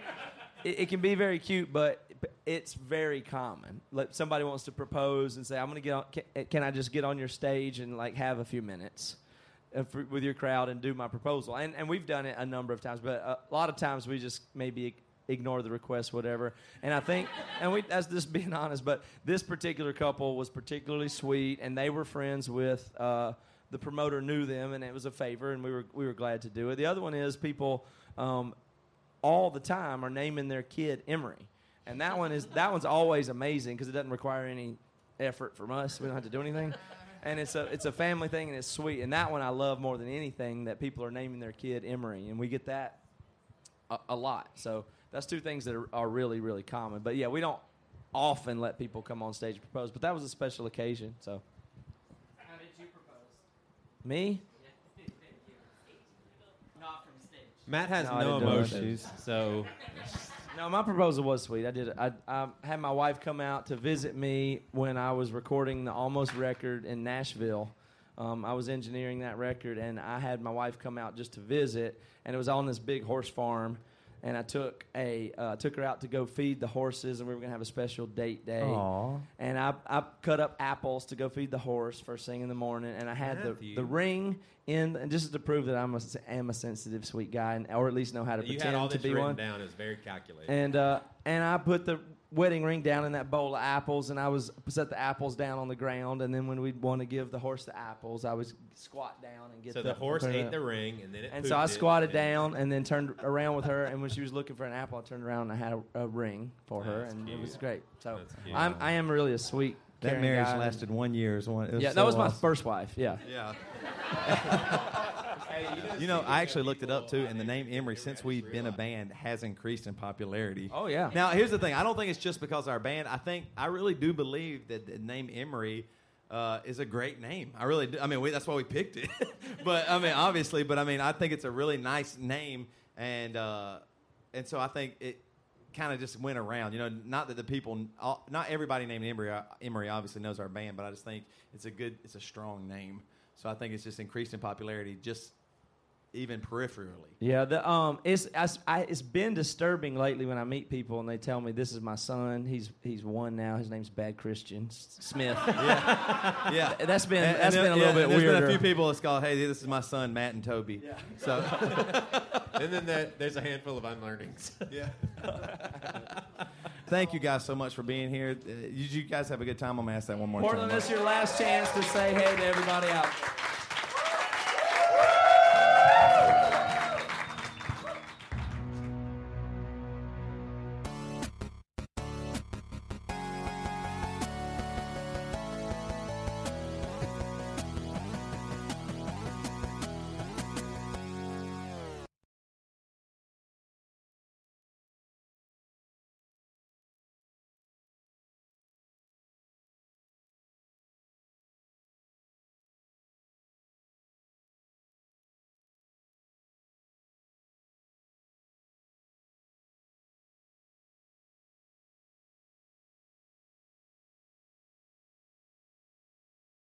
it, it can be very cute, but it's very common. Like somebody wants to propose and say, "I'm to get on. Can, can I just get on your stage and like have a few minutes?" uh, for, with your crowd and do my proposal. And, and we've done it a number of times, but a lot of times we just maybe ignore the request, whatever. And I think, and we that's just being honest, but this particular couple was particularly sweet, and they were friends with. Uh, the promoter knew them, and it was a favor, and we were we were glad to do it. The other one is people um, all the time are naming their kid Emery, and that one is that one's always amazing because it doesn't require any effort from us. We don't have to do anything, and it's a it's a family thing and it's sweet. And that one I love more than anything that people are naming their kid Emery, and we get that a, a lot. So that's two things that are, are really really common. But yeah, we don't often let people come on stage and propose. But that was a special occasion. So How did you propose? Me, Not from stage. Matt has No, I no, didn't do it. emotions, so No, my proposal was sweet. I did. I, I had my wife come out to visit me when I was recording the Almost record in Nashville. Um, I was engineering that record, and I had my wife come out just to visit, and it was on this big horse farm. And I took a uh, took her out to go feed the horses, and we were gonna have a special date day. Aw. And I, I cut up apples to go feed the horse first thing in the morning, and I had the, Matthew. the ring in, and just to prove that I'm a, am a sensitive, sweet guy, and, or at least know how to you pretend had all to be one. down. is very calculated. And uh, and I put the wedding ring down in that bowl of apples, and I was set the apples down on the ground. And then when we'd want to give the horse the apples, I would squat down and get. So the horse ate up. the ring, and then it And so I pooped it, squatted and down and then turned around with her. And when she was looking for an apple, I turned around and I had a, a ring for her, That's and it was great. So I'm I am really a sweet. That marriage guy. lasted one year. It one, yeah, so that was my first wife. Yeah. Yeah. You know, I actually looked it up too, and the name Emery, since we've been a band, has increased in popularity. Oh yeah. Now, here's the thing. I don't think it's just because of our band. I think I really do believe that the name Emery uh, is a great name. I really do. I mean, we, that's why we picked it. but I mean, obviously, but I mean, I think it's a really nice name, and uh, and so I think it kind of just went around. You know, not that the people, all, not everybody named Emery, uh, Emery obviously knows our band, but I just think it's a good, it's a strong name. So I think it's just increased in popularity, just even peripherally. Yeah, the um, it's I, I, it's been disturbing lately when I meet people and they tell me this is my son. He's he's one now. His name's Bad Christian Smith. yeah, yeah. That's been And- that's and been a there- little yeah, bit and weirder. There's been a few people that's called, "Hey, this is my son, Matt and Toby." Yeah. So, and then there, there's a handful of unlearnings. yeah. Thank you guys so much for being here. Uh, you, you guys have a good time. I'm gonna ask that one more Portland, time. this is your last chance to say hey to everybody out.